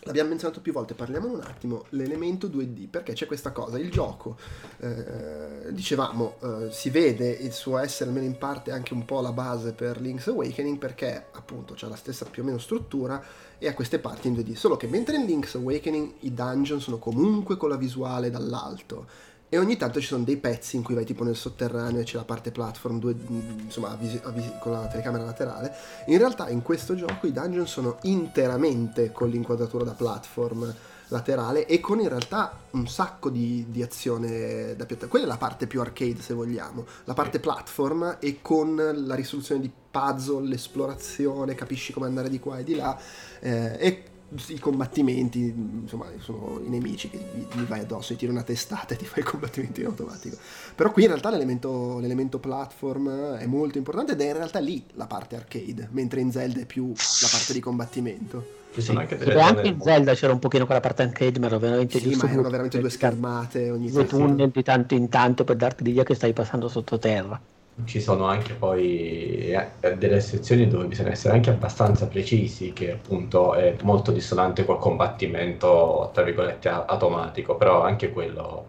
A: l'abbiamo menzionato più volte, parliamo un attimo, l'elemento 2D, perché c'è questa cosa, il gioco, eh, dicevamo, eh, si vede il suo essere almeno in parte anche un po' la base per Link's Awakening, perché appunto c'ha la stessa più o meno struttura e ha queste parti in 2D, solo che mentre in Link's Awakening i dungeon sono comunque con la visuale dall'alto, e ogni tanto ci sono dei pezzi in cui vai tipo nel sotterraneo e c'è la parte platform due, insomma, avvisi, avvisi, con la telecamera laterale. In realtà in questo gioco i dungeon sono interamente con l'inquadratura da platform laterale e con in realtà un sacco di, di azione da piattaforma. Quella è la parte più arcade se vogliamo, la parte platform e con la risoluzione di puzzle, l'esplorazione, capisci come andare di qua e di là eh, e i combattimenti, insomma, sono i nemici che gli vai addosso, e tiri una testata e ti fai i combattimenti in automatico. Però qui in realtà l'elemento, l'elemento, platform è molto importante ed è in realtà lì la parte arcade, mentre in Zelda è più la parte di combattimento.
B: Sì.
C: anche
B: anche in Zelda c'era un pochino quella parte arcade, ma era veramente
A: Sì, ma erano veramente due schermate ogni
B: due tunnel di tanto in tanto per darti l'idea che stai passando sottoterra.
C: Ci sono anche poi eh, delle sezioni dove bisogna essere anche abbastanza precisi, che appunto è molto dissonante col combattimento, tra virgolette, automatico, però anche quello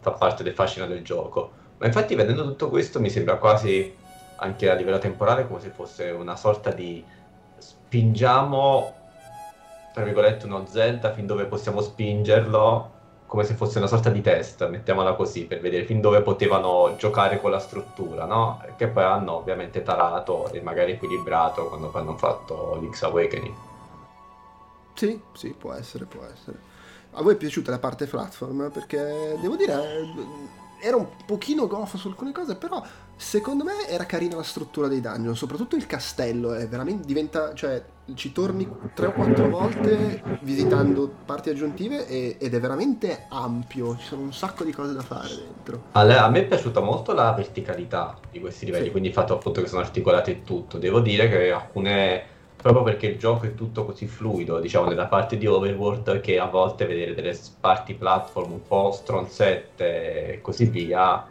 C: fa parte del fascino del gioco. Ma infatti vedendo tutto questo mi sembra quasi, anche a livello temporale, come se fosse una sorta di spingiamo, tra virgolette, uno Zelda fin dove possiamo spingerlo, come se fosse una sorta di test, mettiamola così, per vedere fin dove potevano giocare con la struttura, no? Che poi hanno ovviamente tarato e magari equilibrato quando poi hanno fatto Link's Awakening.
A: Sì, sì, può essere, può essere. A voi è piaciuta la parte platform? Perché devo dire, era un pochino goffo su alcune cose, però secondo me era carina la struttura dei dungeon, soprattutto il castello, è veramente diventa, cioè ci torni tre o quattro volte visitando parti aggiuntive e- ed è veramente ampio, ci sono un sacco di cose da fare dentro.
C: A, le- a me è piaciuta molto la verticalità di questi livelli,
A: Sì.
C: quindi il fatto appunto che sono articolati e tutto. Devo dire che alcune, proprio perché il gioco è tutto così fluido, diciamo nella parte di Overworld, che a volte vedere delle parti platform un po' stronzette e così via,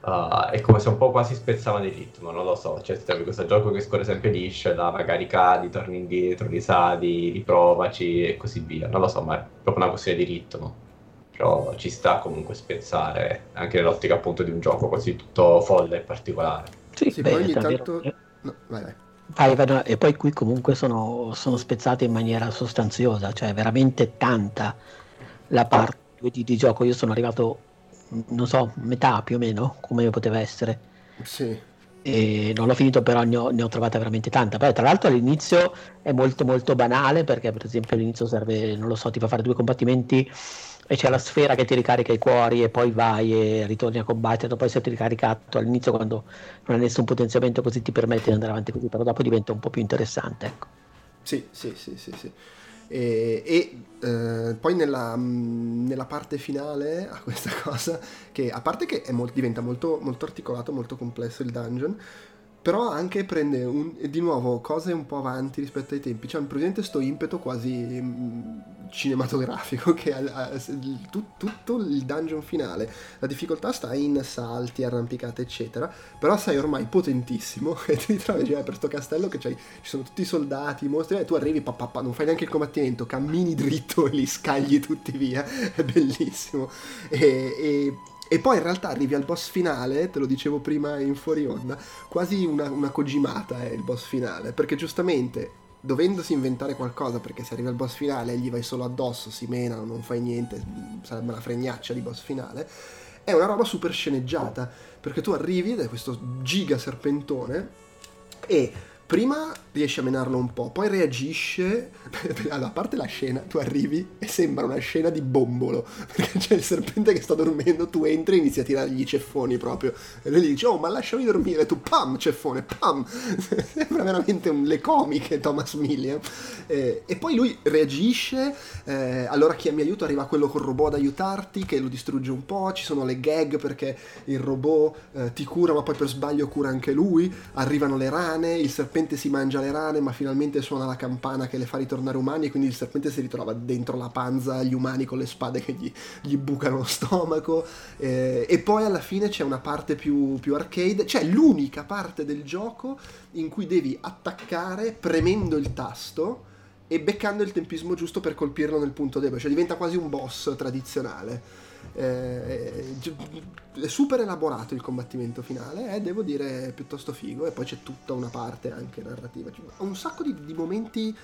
C: uh, è come se un po' quasi spezzavano il ritmo, non lo so. Cioè, se questo gioco che scorre sempre liscio, là magari cadi, torni indietro, risali, riprovaci e così via. Non lo so, ma è proprio una questione di ritmo però ci sta comunque spezzare anche nell'ottica appunto di un gioco così tutto folle e particolare.
B: Sì,
A: Sì,
B: beh,
A: poi ogni tanto- No, vai, vai.
B: Vai, vai, no, e poi qui comunque sono, sono spezzate in maniera sostanziosa, cioè veramente tanta la parte di, di gioco. Io sono arrivato, non so, metà più o meno, come poteva essere.
A: Sì.
B: e non l'ho finito però ne ho, ne ho trovata veramente tanta Poi, tra l'altro all'inizio è molto molto banale perché per esempio all'inizio serve non lo so ti fa fare due combattimenti e c'è la sfera che ti ricarica i cuori e poi vai e ritorni a combattere dopo esserti ricaricato all'inizio quando non hai nessun potenziamento così ti permette di andare avanti così però dopo diventa un po' più interessante ecco
A: Sì, sì, sì, sì, sì. E, e, eh, poi nella, mh, nella parte finale a questa cosa, che a parte che è mol- diventa molto, molto articolato, molto complesso il dungeon, però anche prende un- di nuovo cose un po' avanti rispetto ai tempi. C'è un presente sto impeto quasi mh, cinematografico che ha, ha- tut- tutto il dungeon finale. La difficoltà sta in salti, arrampicate, eccetera. Però sei ormai potentissimo e ti ritrovi cioè, per sto castello che ci sono tutti i soldati, i mostri, e tu arrivi, pa, pa, pa, non fai neanche il combattimento, cammini dritto e li scagli tutti via. È bellissimo. E, e- e poi in realtà arrivi al boss finale, te lo dicevo prima in fuori onda, quasi una, una cogimata è il boss finale, perché giustamente dovendosi inventare qualcosa, perché se arrivi al boss finale gli vai solo addosso, si menano, non fai niente, sarebbe una fregnaccia di boss finale, è una roba super sceneggiata, perché tu arrivi da questo giga serpentone e prima riesci a menarlo un po', poi reagisce, allora, a parte la scena, tu arrivi e sembra una scena di bombolo, perché c'è il serpente che sta dormendo, tu entri e inizi a tirargli i ceffoni proprio, e lui gli dice, oh ma lasciami dormire, tu pam, ceffone, pam, sembra veramente un, le comiche Thomas Millian, Eh, e poi lui reagisce, eh, allora chiami aiuto, arriva quello col robot ad aiutarti, che lo distrugge un po', ci sono le gag perché il robot eh, ti cura ma poi per sbaglio cura anche lui, arrivano le rane, il serpente si mangia le rane ma finalmente suona la campana che le fa ritornare umani e quindi il serpente si ritrova dentro la panza agli umani con le spade che gli, gli bucano lo stomaco eh, e poi alla fine c'è una parte più, più arcade, c'è l'unica parte del gioco in cui devi attaccare premendo il tasto e beccando il tempismo giusto per colpirlo nel punto debole, cioè diventa quasi un boss tradizionale. Eh, è super elaborato il combattimento finale, eh, devo dire piuttosto figo, e poi c'è tutta una parte anche narrativa. Cioè, ha un sacco di, di momenti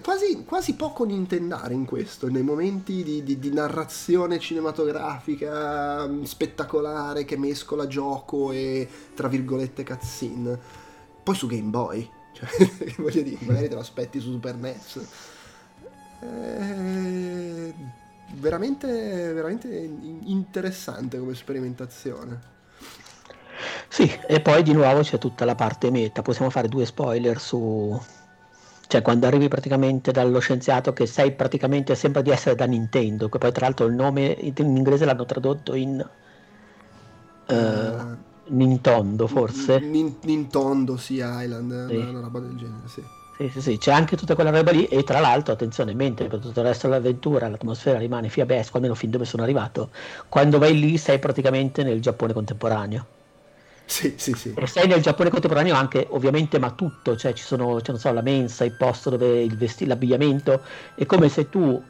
A: quasi, quasi poco nintendare in questo, nei momenti di, di- di narrazione cinematografica mm, spettacolare che mescola gioco e tra virgolette cutscene. Poi su Game Boy, cioè, voglio dire, magari te lo aspetti su Super NES. Eh, veramente, veramente in- interessante come sperimentazione.
B: Sì, e poi di nuovo c'è tutta la parte meta. Possiamo fare due spoiler su. Cioè, quando arrivi praticamente dallo scienziato che sai praticamente sembra di essere da Nintendo, che poi tra l'altro il nome in inglese l'hanno tradotto in eh, Nintondo, forse.
A: Nin- Nintondo, sì, Island,
B: Sì.
A: una roba del genere, sì.
B: Sì, Sì, c'è anche tutta quella roba lì e tra l'altro, attenzione, mentre per tutto il resto dell'avventura l'atmosfera rimane fiabesco, almeno fin dove sono arrivato, quando vai lì sei praticamente nel Giappone contemporaneo.
A: Sì, sì, sì.
B: E sei nel Giappone contemporaneo anche, ovviamente, ma tutto, cioè ci sono, cioè, non so, la mensa, il posto dove il vestito, l'abbigliamento, è come se tu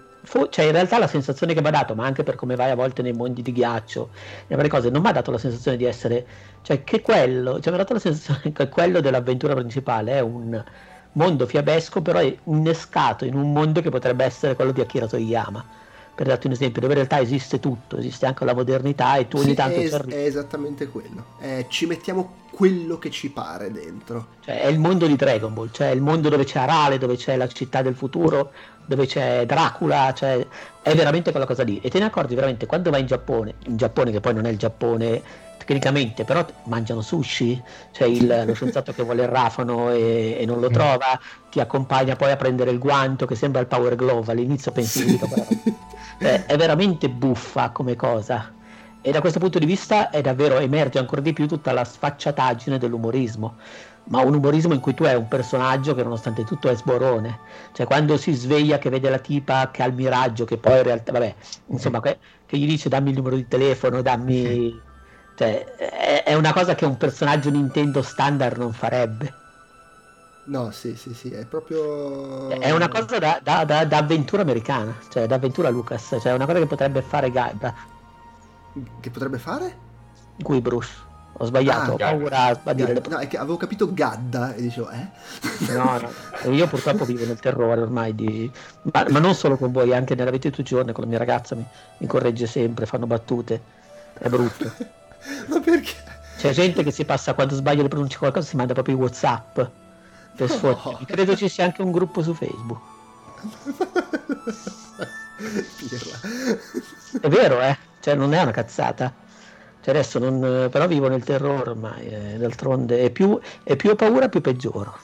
B: cioè in realtà la sensazione che mi ha dato, ma anche per come vai a volte nei mondi di ghiaccio e varie cose, non mi ha dato la sensazione di essere, cioè che quello, cioè mi ha dato la sensazione che quello dell'avventura principale è un mondo fiabesco, però è innescato in un mondo che potrebbe essere quello di Akira Toriyama. Per darti un esempio, dove in realtà esiste tutto, esiste anche la modernità e tu ogni
A: Sì,
B: tanto
A: è,
B: ci arrivi.
A: è esattamente quello. Eh, ci mettiamo quello che ci pare dentro.
B: Cioè, è il mondo di Dragon Ball, cioè il mondo dove c'è Arale, dove c'è la città del futuro, dove c'è Dracula, cioè è veramente quella cosa lì. E te ne accorgi veramente quando vai in Giappone, in Giappone che poi non è il Giappone tecnicamente, però mangiano sushi, c'è il, lo scienziato che vuole il rafano e, e non lo trova, ti accompagna poi a prendere il guanto che sembra il Power Glove, all'inizio pensi
A: Sì.
B: eh, è veramente buffa come cosa. E da questo punto di vista è davvero emerge ancora di più tutta la sfacciataggine dell'umorismo, ma un umorismo in cui tu hai un personaggio che nonostante tutto è sborone, cioè quando si sveglia che vede la tipa che ha il miraggio, che poi in realtà, vabbè, insomma, che, che gli dice dammi il numero di telefono, dammi... Cioè, è, è una cosa che un personaggio Nintendo standard non farebbe.
A: No, sì, sì, sì, è proprio...
B: È una cosa da, da- da- da avventura americana, cioè da avventura Lucas, cioè è una cosa che potrebbe fare Gaibra.
A: Che potrebbe fare?
B: Guybrush. Ho sbagliato,
A: Ah,
B: ho paura a dire
A: No, è che avevo capito Gadda e dicevo, eh?
B: No, no, io purtroppo vivo nel terrore ormai di... Ma, ma non solo con voi, anche nella vita di tutti i giorni, con la mia ragazza mi, mi corregge sempre, fanno battute, è brutto.
A: Ma perché?
B: C'è gente che si passa quando sbaglia le pronunce qualcosa, si manda proprio i Whatsapp per
A: No.
B: sfottermi. Credo ci sia anche un gruppo su Facebook.
A: Pirla.
B: È vero, eh? Cioè non è una cazzata. Cioè adesso non... però vivo nel terrore ormai, eh, d'altronde è più, è più ho paura più peggioro.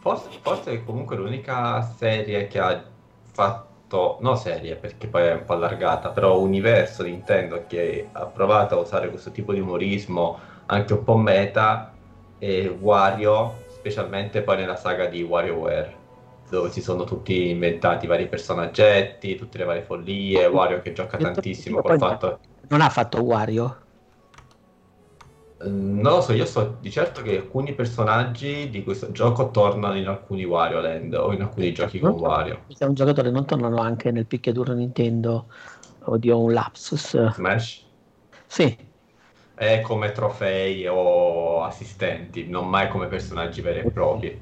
C: Forse, forse è comunque l'unica serie che ha fatto, no serie perché poi è un po' allargata, però universo Nintendo che ha provato a usare questo tipo di umorismo anche un po' meta e Wario, specialmente poi nella saga di WarioWare, dove si sono tutti inventati i vari personaggetti, tutte le varie follie, Wario che gioca tantissimo col fatto...
B: Non ha fatto Wario?
C: Eh, Non lo so, io so di certo che alcuni personaggi di questo gioco tornano in alcuni Wario Land o in alcuni giochi con Wario.
B: Se un giocatore non tornano anche nel picchiaduro Nintendo, oddio, un lapsus.
C: Smash
B: Sì,
C: è come trofei o assistenti, non mai come personaggi veri e propri.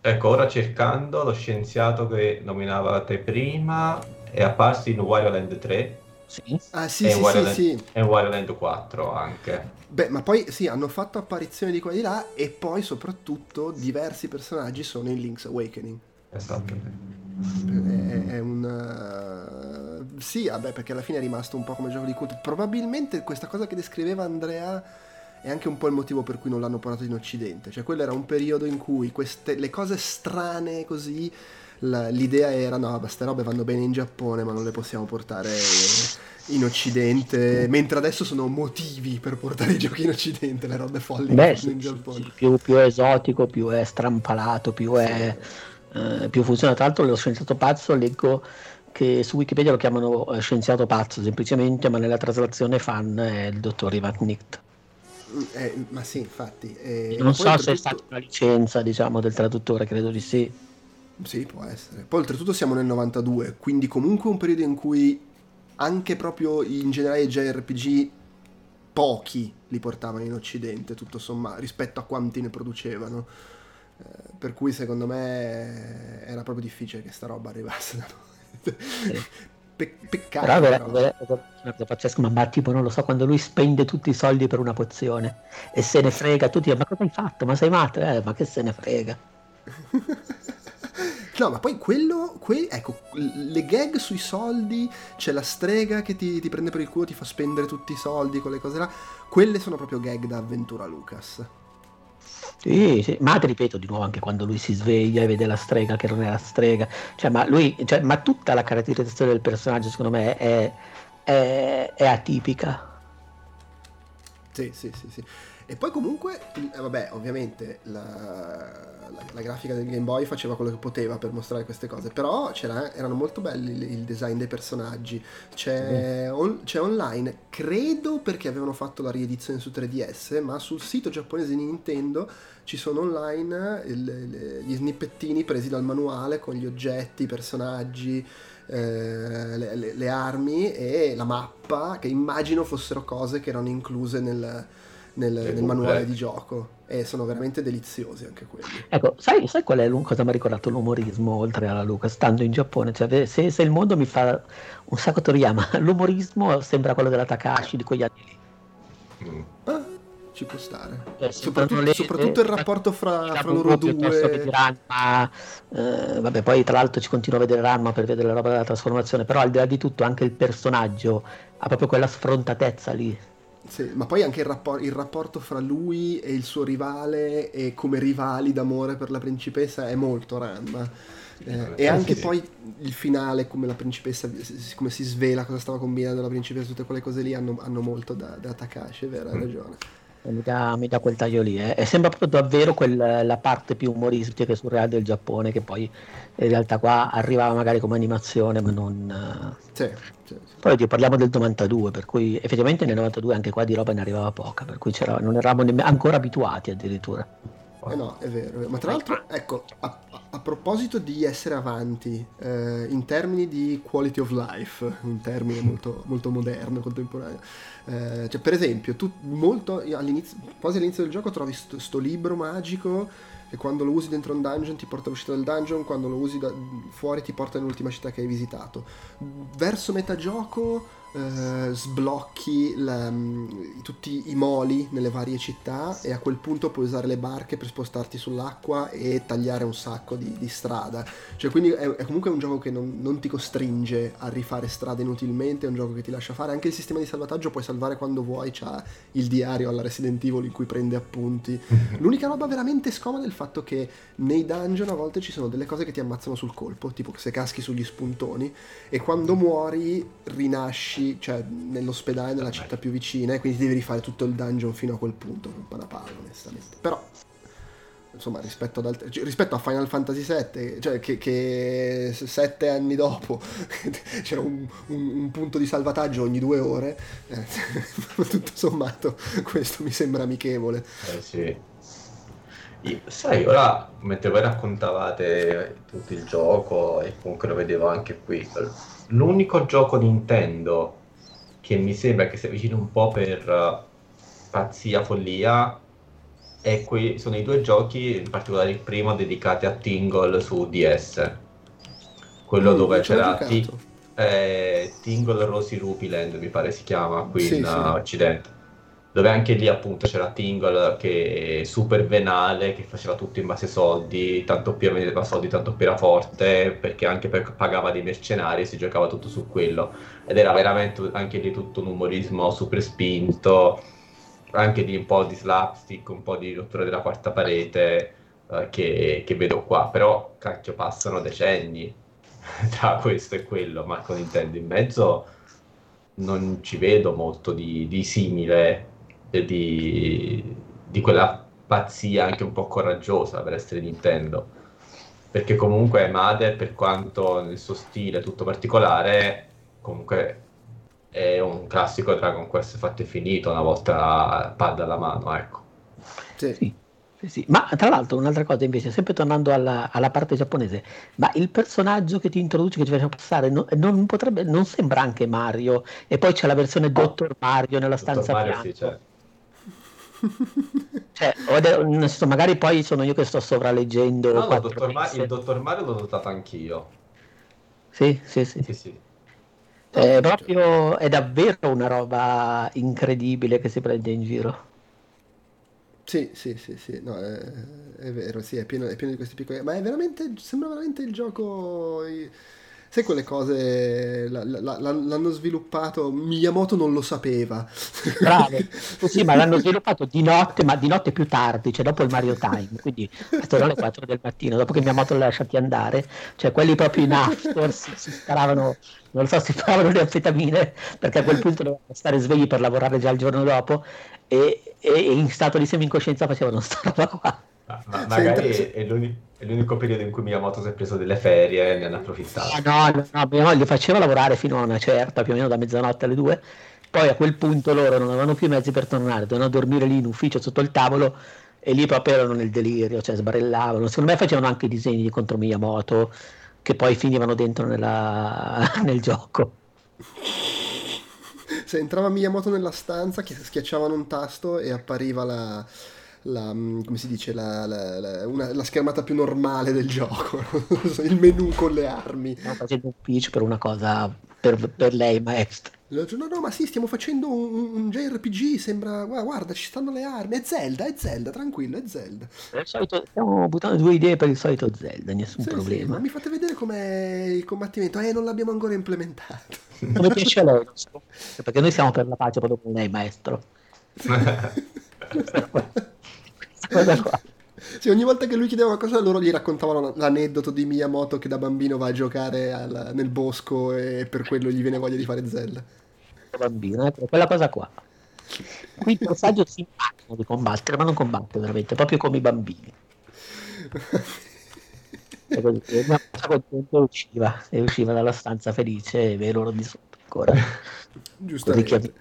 C: Ecco, ora cercando lo scienziato che nominavate prima è apparso in Wario Land 3
B: sì.
A: Ah, sì,
C: e,
A: sì,
C: Wario
A: sì, sì.
C: e in Wario Land 4 anche.
A: Beh, ma poi sì, hanno fatto apparizioni di qua e di là e poi soprattutto diversi personaggi sono in Link's Awakening.
C: Esatto.
A: È, è un... uh, Sì, vabbè, perché alla fine è rimasto un po' come gioco di culto. Probabilmente questa cosa che descriveva Andrea è anche un po' il motivo per cui non l'hanno portato in Occidente. Cioè, quello era un periodo in cui queste, le cose strane così... la- l'idea era no, queste robe vanno bene in Giappone, ma non le possiamo portare in Occidente. Mentre adesso sono motivi per portare i giochi in Occidente, le robe folli
B: Beh, sì,
A: in
B: sì,
A: Giappone.
B: sì, più, più è esotico, più è strampalato, più è eh, più funziona. Tra l'altro, lo scienziato pazzo leggo che su Wikipedia lo chiamano eh, scienziato pazzo semplicemente, ma nella traslazione fan è il dottor Ivan Knight.
A: Mm, eh, ma sì, infatti. eh,
B: Non so se è
A: oltretutto-
B: stata una licenza, diciamo, del traduttore, credo di sì.
A: Sì, può essere. Poi oltretutto siamo nel 92, quindi comunque un periodo in cui anche proprio in generale i JRPG pochi li portavano in Occidente, tutto sommato, rispetto a quanti ne producevano. Eh, per cui secondo me era proprio difficile che sta roba arrivasse da noi. Pe- peccato.
B: Però vera-
A: però.
B: vera- cosa pazzesca, ma, ma tipo non lo so, quando lui spende tutti i soldi per una pozione e se ne frega, tutti dicono, ma cosa hai fatto? Ma sei matto? Eh, ma che se ne frega?
A: No, ma poi quello, que- ecco, le gag sui soldi, c'è la strega che ti, ti prende per il culo, ti fa spendere tutti i soldi, quelle cose là, quelle sono proprio gag da avventura Lucas.
B: Sì, sì, ma ti ripeto di nuovo anche quando lui si sveglia e vede la strega che non è la strega, cioè, ma lui, cioè, ma tutta la caratterizzazione del personaggio secondo me è, è- è atipica.
A: Sì, sì, sì, sì. E poi comunque, eh, vabbè, ovviamente la, la, la, grafica del Game Boy faceva quello che poteva per mostrare queste cose, però erano molto belli il, il, design dei personaggi. C'è, on, c'è, online, credo perché avevano fatto la riedizione su 3DS, ma sul sito giapponese di Nintendo ci sono online il, il, gli snippettini presi dal manuale con gli oggetti, i personaggi. Eh, le, le, le, armi e la mappa che immagino fossero cose che erano incluse nel, nel, nel manuale di gioco e sono veramente deliziosi anche quelli.
B: Ecco, sai, sai qual è cosa mi ha ricordato l'umorismo oltre alla Luca? Stando in Giappone, cioè, se, se, il mondo mi fa un sacco Toriyama, l'umorismo sembra quello della Takashi di quegli anni lì.
A: Mm. Ah, ci può stare. Eh, soprattutto, le, soprattutto, il rapporto fra, fra loro due.
B: Ranma, eh, vabbè, poi tra l'altro ci continuo a vedere Ranma per vedere la roba della trasformazione, però al di là di tutto anche il personaggio ha proprio quella sfrontatezza lì.
A: Sì, ma poi anche il, rappor- il, rapporto fra lui e il suo rivale e come rivali d'amore per la principessa è molto Ranma. Eh, e anche sì, poi il finale, come la principessa, come si svela cosa stava combinando la principessa, tutte quelle cose lì hanno, hanno molto da, da Takashi, è vero, hai mm. ragione.
B: Mi dà, mi dà, quel taglio lì, eh. e sembra proprio davvero quel, la parte più umoristica e surreale del Giappone, che poi in realtà qua arrivava magari come animazione, ma non... Sì, sì, sì. Poi parliamo del 92, per cui effettivamente nel 92 anche qua di roba ne arrivava poca, per cui non eravamo nemmeno ancora abituati addirittura.
A: Eh no, è vero, ma tra l'altro, ecco, a, a proposito di essere avanti, eh, in termini di quality of life, un termine molto, molto moderno, contemporaneo, eh, cioè per esempio, tu molto all'inizio, quasi all'inizio del gioco trovi sto, sto libro magico che quando lo usi dentro un dungeon ti porta all'uscita del dungeon, quando lo usi da, fuori ti porta nell'ultima città che hai visitato. Verso metà gioco eh, sblocchi la, mm, tutti i moli nelle varie città e a quel punto puoi usare le barche per spostarti sull'acqua e tagliare un sacco di, di strada. Cioè, quindi è, è, comunque un gioco che non, non, ti costringe a rifare strade inutilmente, è un gioco che ti lascia fare. Anche il sistema di salvataggio puoi salvare quando vuoi, c'ha il diario alla Resident Evil in cui prende appunti. L'unica roba veramente scomoda è il fatto che nei dungeon a volte ci sono delle cose che ti ammazzano sul colpo, tipo se caschi sugli spuntoni e quando muori rinasci cioè nell'ospedale nella città più vicina e quindi devi rifare tutto il dungeon fino a quel punto, un po' da palo onestamente. Però insomma rispetto, ad alt- cioè, rispetto a Final Fantasy VII cioè che, che sette anni dopo c'era un, un, un, punto di salvataggio ogni due ore eh, tutto sommato questo mi sembra amichevole.
C: Eh sì. Io, sai ora mentre voi raccontavate tutto il gioco e comunque lo vedevo anche qui l'unico gioco Nintendo che mi sembra che si avvicini un po' per uh, pazzia, follia, e qui sono i due giochi, in particolare il primo dedicato a Tingle su DS. Quello mm, dove c'era T- eh, Tingle Rosy Rupiland, mi pare si chiama qui sì, in sì. Occidente dove anche lì appunto c'era Tingle che è super venale, che faceva tutto in base ai soldi, tanto più aveva soldi tanto più era forte, perché anche per, pagava dei mercenari e si giocava tutto su quello. Ed era veramente anche lì tutto un umorismo super spinto, anche di un po' di slapstick, un po' di rottura della quarta parete eh, che, che vedo qua, però cacchio passano decenni tra questo e quello, ma con Nintendo in mezzo non ci vedo molto di, di simile di, di quella pazzia anche un po' coraggiosa per essere Nintendo. Perché comunque Mother, per quanto nel suo stile tutto particolare, comunque è un classico Dragon Quest fatto e finito una volta pad alla mano, ecco.
B: Sì. sì. Sì, Ma tra l'altro un'altra cosa invece, sempre tornando alla, alla, parte giapponese, ma il personaggio che ti introduce, che ti faccia passare, non, non, potrebbe, non sembra anche Mario, e poi c'è la versione Dottor Mario nella stanza Mario, fianco. Sì, certo cioè, senso, magari poi sono io che sto sovraleggendo.
C: No, no dottor Ma- il dottor Mario l'ho notato anch'io.
B: Sì, sì, sì. sì, sì. È, proprio, è davvero una roba incredibile che si prende in giro.
A: Sì, sì, sì, sì, no, è, è vero, sì, è pieno, è pieno, di questi piccoli... Ma è veramente, sembra veramente il gioco sai quelle cose la, la, l'hanno sviluppato Miyamoto non lo sapeva
B: bravo sì ma l'hanno sviluppato di notte ma di notte più tardi cioè dopo il Mario Time quindi questo alle 4 del mattino dopo che Miyamoto l'ha lasciati andare cioè quelli proprio in after si, si sparavano non lo so si sparavano le anfetamine perché a quel punto dovevano stare svegli per lavorare già il giorno dopo e e in stato di semi-incoscienza facevano sta roba qua.
C: Ma, ma magari è, è, l'unico, è, l'unico periodo in cui Miyamoto si è preso delle ferie e ne hanno approfittato.
B: No, no, no, mia moglie faceva lavorare fino a una certa, più o meno da mezzanotte alle due. Poi a quel punto loro non avevano più mezzi per tornare, dovevano dormire lì in ufficio sotto il tavolo e lì proprio erano nel delirio, cioè sbarellavano. Secondo me facevano anche disegni contro Miyamoto che poi finivano dentro nella, nel gioco.
A: Se entrava Miyamoto nella stanza, schiacciavano un tasto e appariva la, la, mm, come si dice, la, la, la, una, la, schermata più normale del gioco, il menu con le armi.
B: Stiamo facendo un pitch per una cosa per, per lei, maestro.
A: No, no, ma sì, stiamo facendo un, un, JRPG, sembra, guarda, ci stanno le armi, è Zelda, è Zelda, tranquillo, è Zelda.
B: Solito, stiamo buttando due idee per il solito Zelda, nessun sì, problema. Sì,
A: ma mi fate vedere com'è il combattimento, eh, non l'abbiamo ancora implementato.
B: Come piace a lei, perché noi siamo per la pace proprio con lei, maestro.
A: cosa qua. Sì, ogni volta che lui chiedeva qualcosa loro gli raccontavano l'aneddoto di Miyamoto che da bambino va a giocare al, nel bosco e per quello gli viene voglia di fare Zelda.
B: Bambino, ecco, quella cosa qua. Qui il personaggio si immagina di combattere, ma non combatte veramente, proprio come i bambini. e così, una cosa contento usciva, e usciva dalla stanza felice e ve loro di sotto ancora.
A: Giustamente.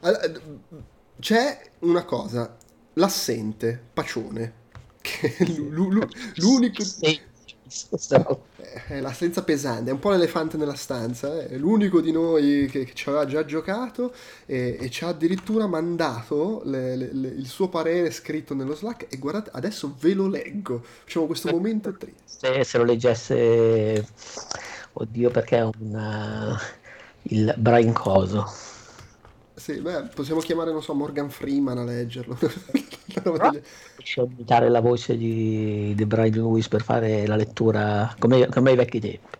A: Allora, c'è una cosa, l'assente, Pacione, che è l'unico... È l'assenza pesante, è un po' l'elefante nella stanza, è l'unico di noi che, ci aveva già giocato e, e ci ha addirittura mandato le, le, le, il suo parere scritto nello Slack e guardate, adesso ve lo leggo, facciamo questo momento triste.
B: Se, se lo leggesse, oddio perché è un, uh, il Brian Coso
A: sì, beh, possiamo chiamare, non so, Morgan Freeman a leggerlo.
B: Riesce a imitare la voce di, di Brian Lewis per fare la lettura come, come ai vecchi tempi.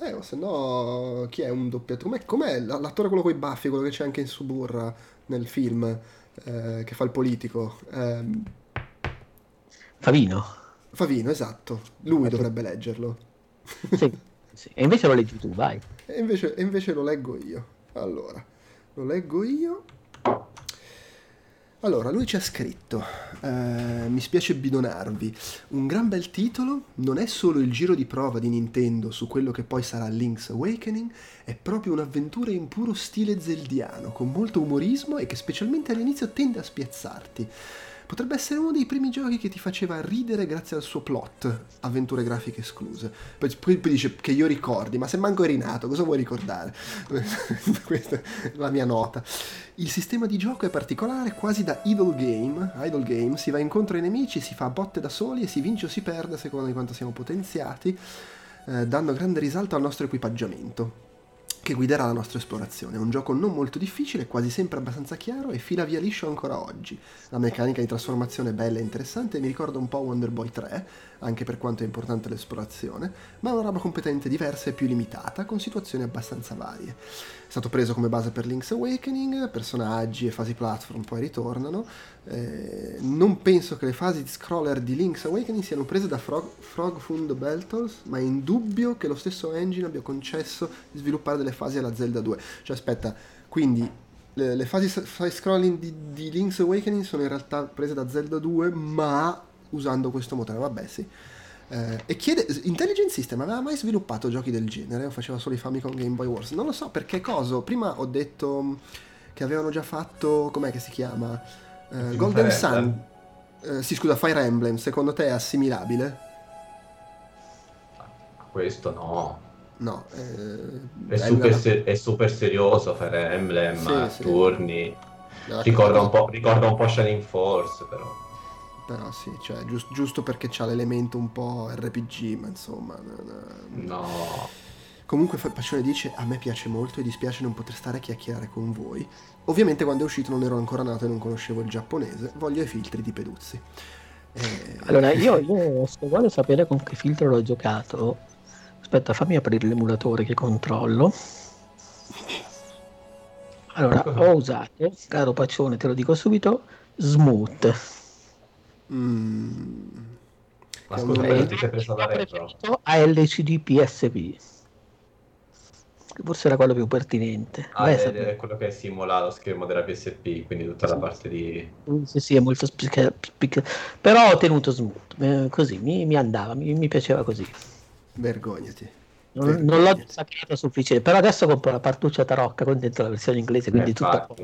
A: Eh, ma se no, chi è un doppiatore? Com'è, com'è l'attore quello con i baffi, quello che c'è anche in Suburra nel film, eh, che fa il politico? Eh,
B: Favino.
A: Favino, esatto. Lui dovrebbe leggerlo.
B: Sì, sì. E invece lo leggi tu, vai.
A: E invece, e invece lo leggo io. Allora. Lo leggo io. Allora, lui ci ha scritto, eh, mi spiace bidonarvi, un gran bel titolo, non è solo il giro di prova di Nintendo su quello che poi sarà Link's Awakening, è proprio un'avventura in puro stile zeldiano, con molto umorismo e che specialmente all'inizio tende a spiazzarti. Potrebbe essere uno dei primi giochi che ti faceva ridere grazie al suo plot, avventure grafiche escluse. Poi, poi, poi dice che io ricordi, ma se manco eri nato, cosa vuoi ricordare? Questa è la mia nota. Il sistema di gioco è particolare, quasi da idle game. Idle game, si va incontro ai nemici, si fa botte da soli e si vince o si perde a seconda di quanto siamo potenziati, eh, dando grande risalto al nostro equipaggiamento che guiderà la nostra esplorazione. È un gioco non molto difficile, quasi sempre abbastanza chiaro e fila via liscio ancora oggi. La meccanica di trasformazione è bella e interessante mi ricorda un po' Wonder Boy 3, anche per quanto è importante l'esplorazione, ma è una roba completamente diversa e più limitata, con situazioni abbastanza varie. Stato preso come base per Link's Awakening, personaggi e fasi platform poi ritornano. Eh, non penso che le fasi di scroller di Link's Awakening siano prese da Frog, Frog Fund Beltals, ma è indubbio che lo stesso engine abbia concesso di sviluppare delle fasi alla Zelda 2. Cioè aspetta, quindi le, le fasi side scrolling di, di Link's Awakening sono in realtà prese da Zelda 2, ma usando questo motore. Vabbè, sì. Eh, e chiede, Intelligent System aveva mai sviluppato giochi del genere o faceva solo i Famicom Game Boy Wars? Non lo so perché cosa. Prima ho detto che avevano già fatto, com'è che si chiama? Eh, Golden Sun. Eh, sì, scusa, Fire Emblem, secondo te è assimilabile?
C: Questo no.
A: No, eh,
C: è, super ser- è, super serioso Fire Emblem, sì, sì. turni. Ricorda un, ricorda un po' Shining Force, però
A: però sì, cioè, giusto, giusto perché c'ha l'elemento un po' RPG, ma insomma...
C: No.
A: Comunque Pacione dice, a me piace molto e dispiace non poter stare a chiacchierare con voi. Ovviamente quando è uscito non ero ancora nato e non conoscevo il giapponese, voglio i filtri di Peduzzi.
B: Eh... Allora, io, io se vuole sapere con che filtro l'ho giocato, aspetta, fammi aprire l'emulatore che controllo. Allora, ho usato, caro Pacione, te lo dico subito, Smooth
A: Mm.
C: Ma scusa, perché ti sei preso da retro?
B: A LCD PSP. forse era quello più pertinente.
C: Ah, è, è, quello che simula lo schermo della PSP, quindi tutta sì. la parte di...
B: Sì, sì, è molto spicca, spicca... però ho tenuto smooth, eh, così, mi, mi andava, mi, mi, piaceva così.
A: Vergognati.
B: Non, non l'ho sappiato sufficiente, però adesso compro la partuccia tarocca con dentro la versione inglese, quindi eh, tutto...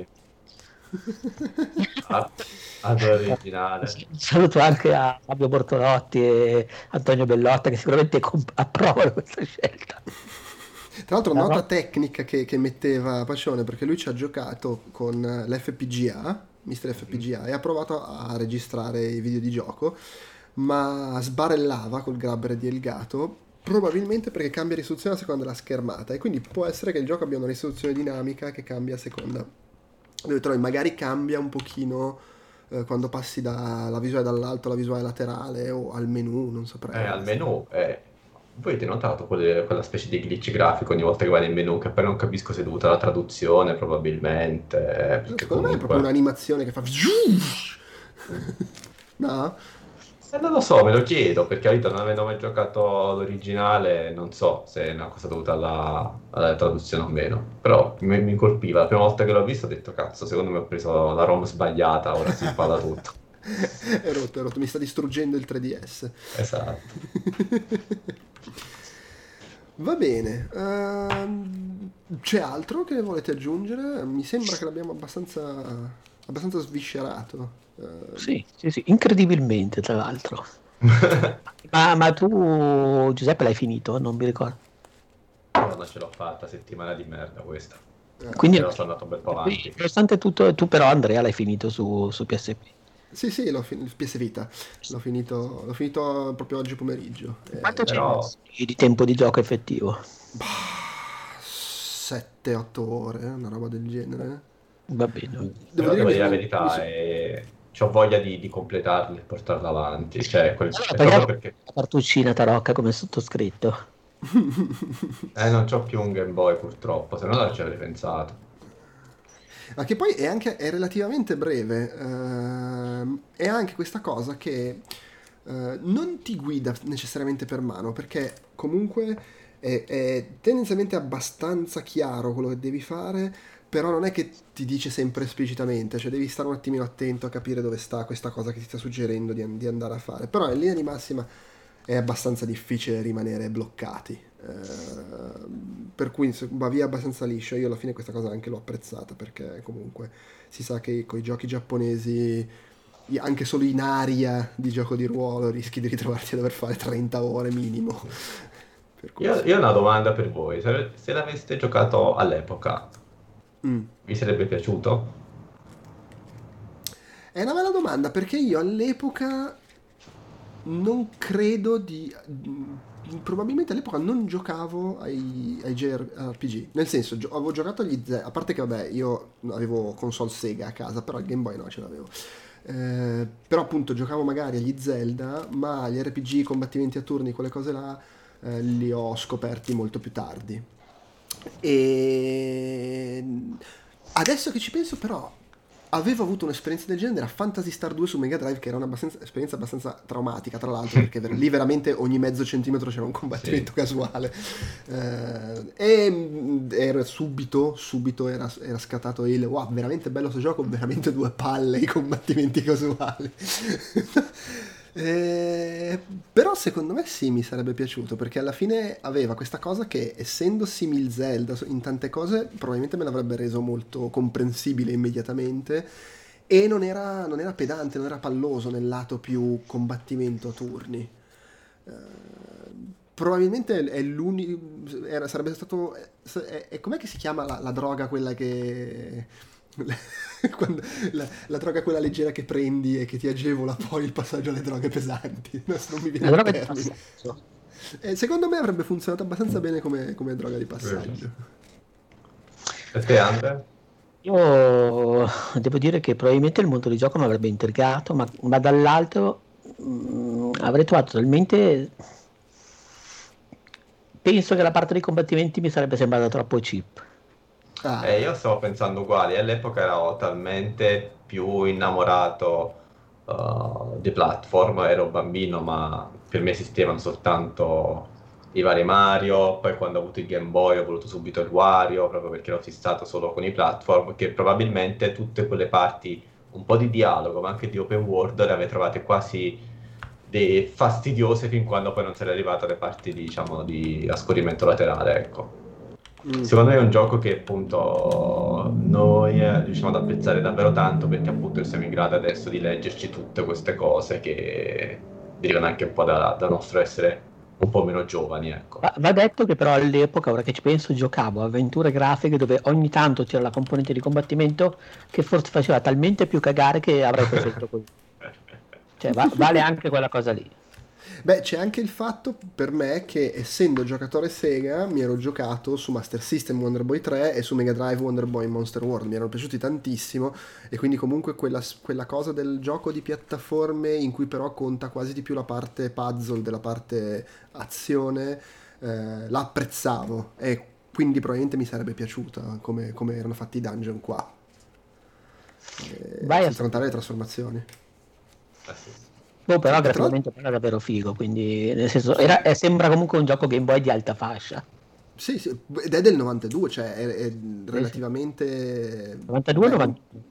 C: ad originale.
B: Saluto anche a Fabio Bortolotti e Antonio Bellotta che sicuramente comp- approvano questa scelta.
A: Tra l'altro, nota no. tecnica che, che, metteva Pacione perché lui ci ha giocato con l'FPGA, Mister FPGA, e ha provato a registrare i video di gioco, ma sbarellava col grabber di Elgato. Probabilmente perché cambia risoluzione a seconda della schermata, e quindi può essere che il gioco abbia una risoluzione dinamica che cambia a seconda dove trovi magari cambia un pochino eh, quando passi dalla visuale dall'alto alla visuale laterale o al menu, non saprei.
C: Eh, al menu, eh. Voi avete notato quelle, quella specie di glitch grafico ogni volta che vai nel menu che poi non capisco se è dovuta alla traduzione probabilmente.
A: Eh, Secondo comunque... me è proprio un'animazione che fa... no?
C: Eh, non lo so, me lo chiedo perché a non avendo mai giocato l'originale, non so se è una cosa dovuta alla, alla traduzione o meno. Però mi, mi, colpiva, la prima volta che l'ho visto ho detto cazzo, secondo me ho preso la ROM sbagliata, ora si spalla tutto.
A: è rotto, è rotto, mi sta distruggendo il 3DS.
C: Esatto.
A: Va bene, uh, c'è altro che volete aggiungere? Mi sembra che l'abbiamo abbastanza, abbastanza sviscerato.
B: Uh, sì, sì, sì, incredibilmente tra l'altro. ma, ma, tu, Giuseppe, l'hai finito? Non mi ricordo.
C: Non ce l'ho fatta, settimana di merda questa.
B: Eh, Quindi
C: sono andato un bel po' avanti.
B: Nonostante tutto, tu però Andrea l'hai finito su, su PSP.
A: Sì, sì, l'ho finito, PS Vita, l'ho finito, l'ho finito proprio oggi pomeriggio.
B: Quanto eh, però... c'è di tempo di gioco effettivo?
A: 7-8 ore, una roba del genere.
B: Va bene.
C: Devo dire, dire la verità, è ho voglia di, di completarli e portarla avanti. Cioè, quel,
B: allora, perché... La cartuccina tarocca come sottoscritto.
C: eh, non ho più un Game Boy purtroppo, se no ci avrei pensato.
A: Ma che poi è anche è relativamente breve. Uh, è anche questa cosa che uh, non ti guida necessariamente per mano, perché comunque è, è tendenzialmente abbastanza chiaro quello che devi fare però non è che ti dice sempre esplicitamente, cioè devi stare un attimino attento a capire dove sta questa cosa che ti sta suggerendo di, di andare a fare. Però in linea di massima è abbastanza difficile rimanere bloccati. Eh, per cui va via abbastanza liscio. Io alla fine questa cosa anche l'ho apprezzata perché comunque si sa che con i giochi giapponesi, anche solo in aria di gioco di ruolo, rischi di ritrovarti a dover fare 30 ore minimo.
C: Io, io, ho una domanda per voi. Se, se l'aveste giocato all'epoca, Mm. Vi sarebbe piaciuto?
A: È una bella domanda perché io all'epoca non credo di... Probabilmente all'epoca non giocavo ai, ai JRPG, nel senso gio- avevo giocato agli Zelda, a parte che vabbè io avevo console Sega a casa, però il Game Boy no ce l'avevo. Eh, però appunto giocavo magari agli Zelda, ma gli RPG, combattimenti a turni, quelle cose là, eh, li ho scoperti molto più tardi. E adesso che ci penso però avevo avuto un'esperienza del genere a Fantasy Star 2 su Mega Drive che era un'esperienza abbastanza traumatica tra l'altro perché lì veramente ogni mezzo centimetro c'era un combattimento sì. casuale eh, e mm, era subito subito era, era scattato il wow veramente bello questo gioco veramente due palle i combattimenti casuali Eh, però secondo me sì, mi sarebbe piaciuto perché alla fine aveva questa cosa che essendo simil Zelda in tante cose probabilmente me l'avrebbe reso molto comprensibile immediatamente e non era, non era pedante, non era palloso nel lato più combattimento a turni. Eh, probabilmente è l'unico... sarebbe stato... È, com'è che si chiama la, la droga quella che la, la, droga quella leggera che prendi e che ti agevola poi il passaggio alle droghe pesanti. Non, non mi viene la droga. Eh, secondo me avrebbe funzionato abbastanza bene come, come droga di passaggio.
C: E te, Andre?
B: Io devo dire che probabilmente il mondo di gioco mi avrebbe intrigato, ma, ma dall'altro mh, mm, avrei trovato talmente... Penso che la parte dei combattimenti mi sarebbe sembrata troppo cheap
C: Ah. Eh, io stavo pensando uguali, all'epoca ero talmente più innamorato uh, di platform, ero bambino, ma per me esistevano soltanto i vari Mario, poi quando ho avuto il Game Boy ho voluto subito il Wario, proprio perché l'ho fissato solo con i platform, che probabilmente tutte quelle parti, un po' di dialogo, ma anche di open world, le avete trovate quasi fastidiose fin quando poi non è arrivato alle parti diciamo di a scorrimento laterale, ecco. Mm. Secondo me è un gioco che appunto noi eh, riusciamo ad apprezzare davvero tanto perché appunto siamo in grado adesso di leggerci tutte queste cose che derivano anche un po' da, dal nostro essere un po' meno giovani. Ecco.
B: Va, va, detto che però all'epoca, ora che ci penso, giocavo avventure grafiche dove ogni tanto c'era la componente di combattimento che forse faceva talmente più cagare che avrei preferito così. Cioè, va, vale anche quella cosa lì.
A: Beh, c'è anche il fatto per me che essendo giocatore Sega mi ero giocato su Master System Wonder Boy 3 e su Mega Drive Wonder Boy Monster World, mi erano piaciuti tantissimo e quindi comunque quella, quella cosa del gioco di piattaforme in cui però conta quasi di più la parte puzzle della parte azione, eh, la apprezzavo e quindi probabilmente mi sarebbe piaciuta come, come erano fatti i dungeon qua. Eh, Vai a affrontare le trasformazioni.
B: Ah, sì. Boh, però graficamente era davvero figo, quindi nel senso, era, sembra comunque un gioco Game Boy di alta fascia.
A: Sì, sì, ed è del 92, cioè è, è relativamente...
B: 92 o 91?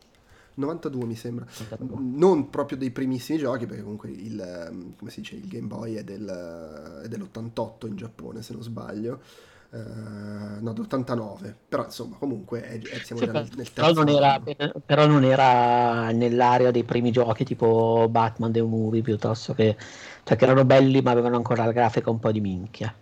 A: 92 mi sembra. 92. Non proprio dei primissimi giochi, perché comunque il, come si dice, il Game Boy è, del, è dell'88 in Giappone, se non sbaglio. Uh, no, d'89, però insomma comunque è, è, siamo sì, già nel, nel
B: però non, era, però non era nell'area dei primi giochi tipo Batman The Movie piuttosto che, cioè che erano belli ma avevano ancora la grafica un po' di minchia.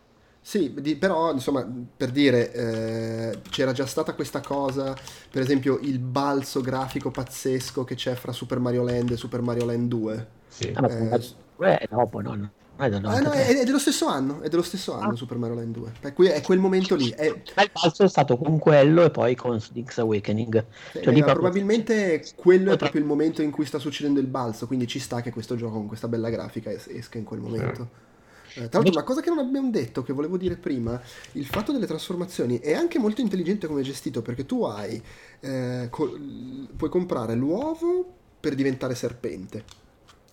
A: Sì, di, però insomma per dire eh, c'era già stata questa cosa, per esempio il balzo grafico pazzesco che c'è fra Super Mario Land e Super Mario Land 2.
B: Sì. Ah, eh, dopo no,
A: Ah, no, no, è, è, dello stesso anno, è dello stesso anno ah. Super Mario Land 2. È, qui, è quel momento lì. È...
B: Il balzo è stato con quello e poi con Link's Awakening.
A: Cioè, eh, probabilmente quello è proprio il momento in cui sta succedendo il balzo, quindi ci sta che questo gioco con questa bella grafica esca in quel momento. Eh, tra l'altro, una cosa che non abbiamo detto, che volevo dire prima, il fatto delle trasformazioni è anche molto intelligente come gestito, perché tu hai, eh, co- puoi comprare l'uovo per diventare serpente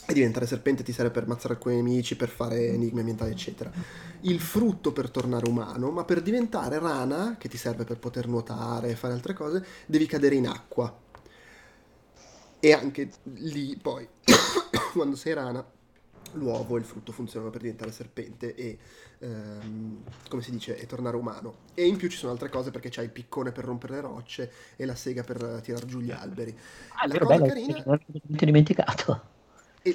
A: e diventare serpente ti serve per ammazzare alcuni nemici, per fare enigmi ambientali, eccetera. Il frutto per tornare umano, ma per diventare rana, che ti serve per poter nuotare e fare altre cose, devi cadere in acqua. E anche lì poi, quando sei rana, l'uovo e il frutto funzionano per diventare serpente e, ehm, come si dice, e tornare umano. E in più ci sono altre cose perché c'hai il piccone per rompere le rocce e la sega per tirar giù gli alberi.
B: Ah, la cosa bello, carina... Non dimenticato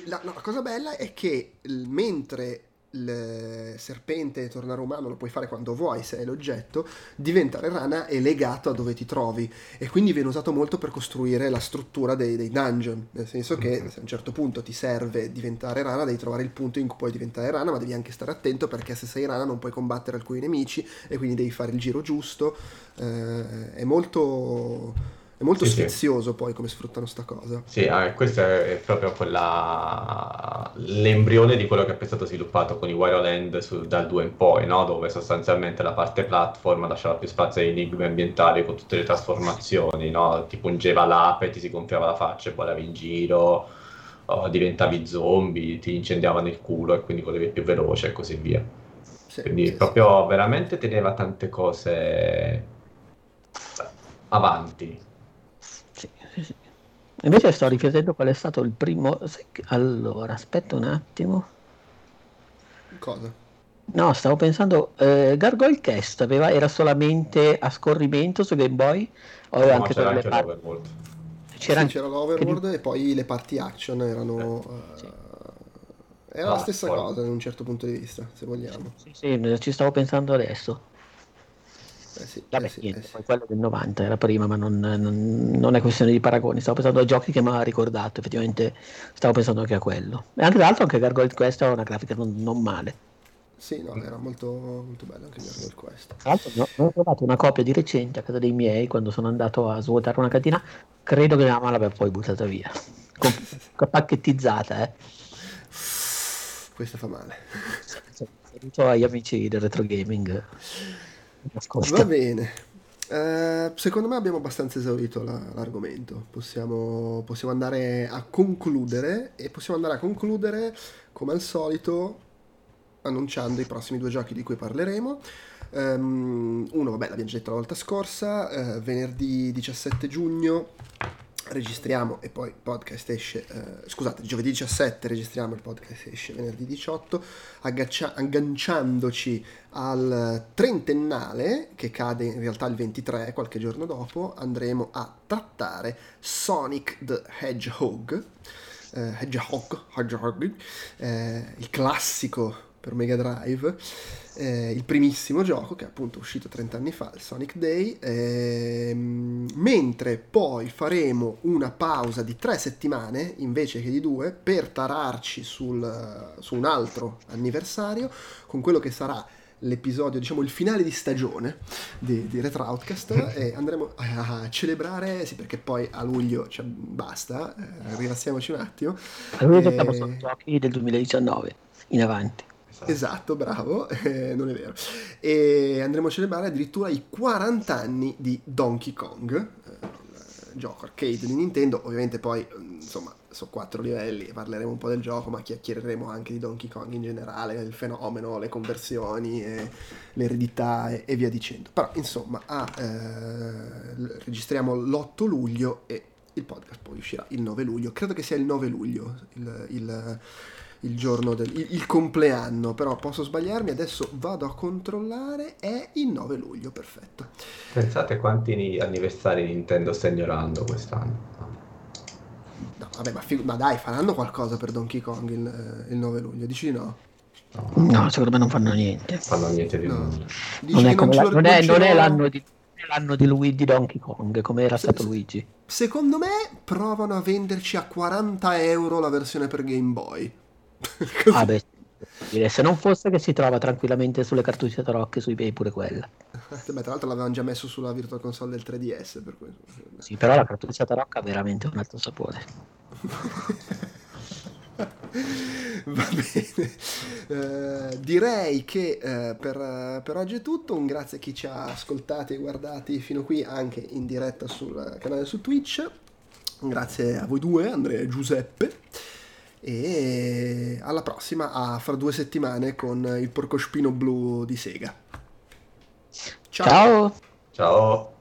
A: la, no, la cosa bella è che mentre il serpente tornare umano lo puoi fare quando vuoi se è l'oggetto, diventare rana è legato a dove ti trovi. E quindi viene usato molto per costruire la struttura dei, dei dungeon, nel senso che se a un certo punto ti serve diventare rana devi trovare il punto in cui puoi diventare rana ma devi anche stare attento perché se sei rana non puoi combattere alcuni nemici e quindi devi fare il giro giusto, eh, è molto è molto sì, sfizioso sì. poi come sfruttano sta cosa.
C: Sì, eh, questo è proprio quella... l'embrione di quello che è stato sviluppato con i Wario Land su... dal 2 in poi, no? dove sostanzialmente la parte platform lasciava più spazio ai enigmi ambientali con tutte le trasformazioni, no? ti pungeva l'ape, ti si gonfiava la faccia e poi andavi in giro, oh, diventavi zombie, ti incendiavano il culo e quindi volevi più veloce e così via. Sì, quindi proprio veramente teneva tante cose avanti
B: Invece sto riflettendo qual è stato il primo. Allora, aspetta un attimo.
A: Cosa?
B: No, stavo pensando. Eh, Gargoyle Cast aveva, era solamente a scorrimento su Game Boy?
C: O no, anche c'era anche par- l'Overworld.
A: C'era, sì, c'era l'Overworld che... e poi le parti action erano. Eh, sì. Era ah, la stessa poi. cosa da un certo punto di vista, se vogliamo.
B: Sì, sì, ci stavo pensando adesso.
A: Eh sì,
B: Vabbè,
A: eh sì,
B: niente,
A: eh sì.
B: quello del 90 era prima, ma non, non, non, è questione di paragoni. Stavo pensando a giochi che mi ha ricordato, effettivamente stavo pensando anche a quello. E anche l'altro, anche Gargoyle Quest ha una grafica non, non male.
A: Sì, no, era molto, molto bello anche Gargoyle Quest.
B: Tra l'altro, no, ho trovato una copia di recente a casa dei miei quando sono andato a svuotare una cantina. Credo che la mamma l'abbia poi buttata via, con, pacchettizzata, eh.
A: Questa fa male.
B: Saluto agli amici del retro gaming.
A: Ascolta. Va bene. Eh, secondo me abbiamo abbastanza esaurito la, l'argomento. Possiamo, possiamo, andare a concludere e possiamo andare a concludere come al solito annunciando i prossimi due giochi di cui parleremo. Um, uno, vabbè, l'abbiamo già detto la volta scorsa, uh, venerdì 17 giugno registriamo e poi il podcast esce, eh, scusate, giovedì 17 registriamo il podcast esce venerdì 18, aggaccia- agganciandoci al trentennale che cade in realtà il 23, qualche giorno dopo, andremo a trattare Sonic the Hedgehog, eh, Hedgehog, Hedgehog eh, il classico per Mega Drive, eh, il primissimo gioco che è appunto uscito 30 anni fa, il Sonic Day, ehm, mentre poi faremo una pausa di tre settimane invece che di due per tararci sul, su un altro anniversario con quello che sarà l'episodio, diciamo il finale di stagione di, di Retro Outcast e andremo a celebrare, sì perché poi a luglio cioè, basta, eh, rilassiamoci un attimo.
B: A luglio e... solo giochi del 2019 in avanti.
A: Esatto, esatto bravo, eh, non è vero. E andremo a celebrare addirittura i 40 anni di Donkey Kong, eh, gioco arcade di Nintendo, ovviamente poi insomma sono quattro livelli, parleremo un po' del gioco, ma chiacchiereremo anche di Donkey Kong in generale, il fenomeno, le conversioni, l'eredità e, e, via dicendo. Però insomma ah, eh, registriamo l'8 luglio e il podcast poi uscirà il 9 luglio, credo che sia il 9 luglio il, il il giorno del il, il compleanno, però posso sbagliarmi, adesso vado a controllare, è il 9 luglio, perfetto.
C: Pensate quanti anniversari Nintendo sta ignorando quest'anno.
A: No, vabbè, ma, fig- ma, dai, faranno qualcosa per Donkey Kong il, il 9 luglio, dici no?
B: No, secondo me non fanno niente.
C: Fanno niente di no.
B: Non è, la, non, è, non è l'anno di l'anno di Luigi Donkey Kong, come era stato Luigi.
A: Secondo me provano a venderci a 40 euro la versione per Game Boy.
B: ah beh, se non fosse che si trova tranquillamente sulle cartucce tarocche su eBay pure quella.
A: Beh, tra l'altro l'avevano già messo sulla Virtual Console del 3DS. Per cui...
B: Sì, però la cartuccia tarocca ha veramente un altro sapore.
A: Va bene, uh, direi che uh, per, per, oggi è tutto. Un grazie a chi ci ha ascoltati e guardati fino qui anche in diretta sul canale su Twitch. Grazie a voi due, Andrea e Giuseppe e alla prossima a fra due settimane con il porcospino blu di Sega.
B: Ciao.
C: Ciao. Ciao.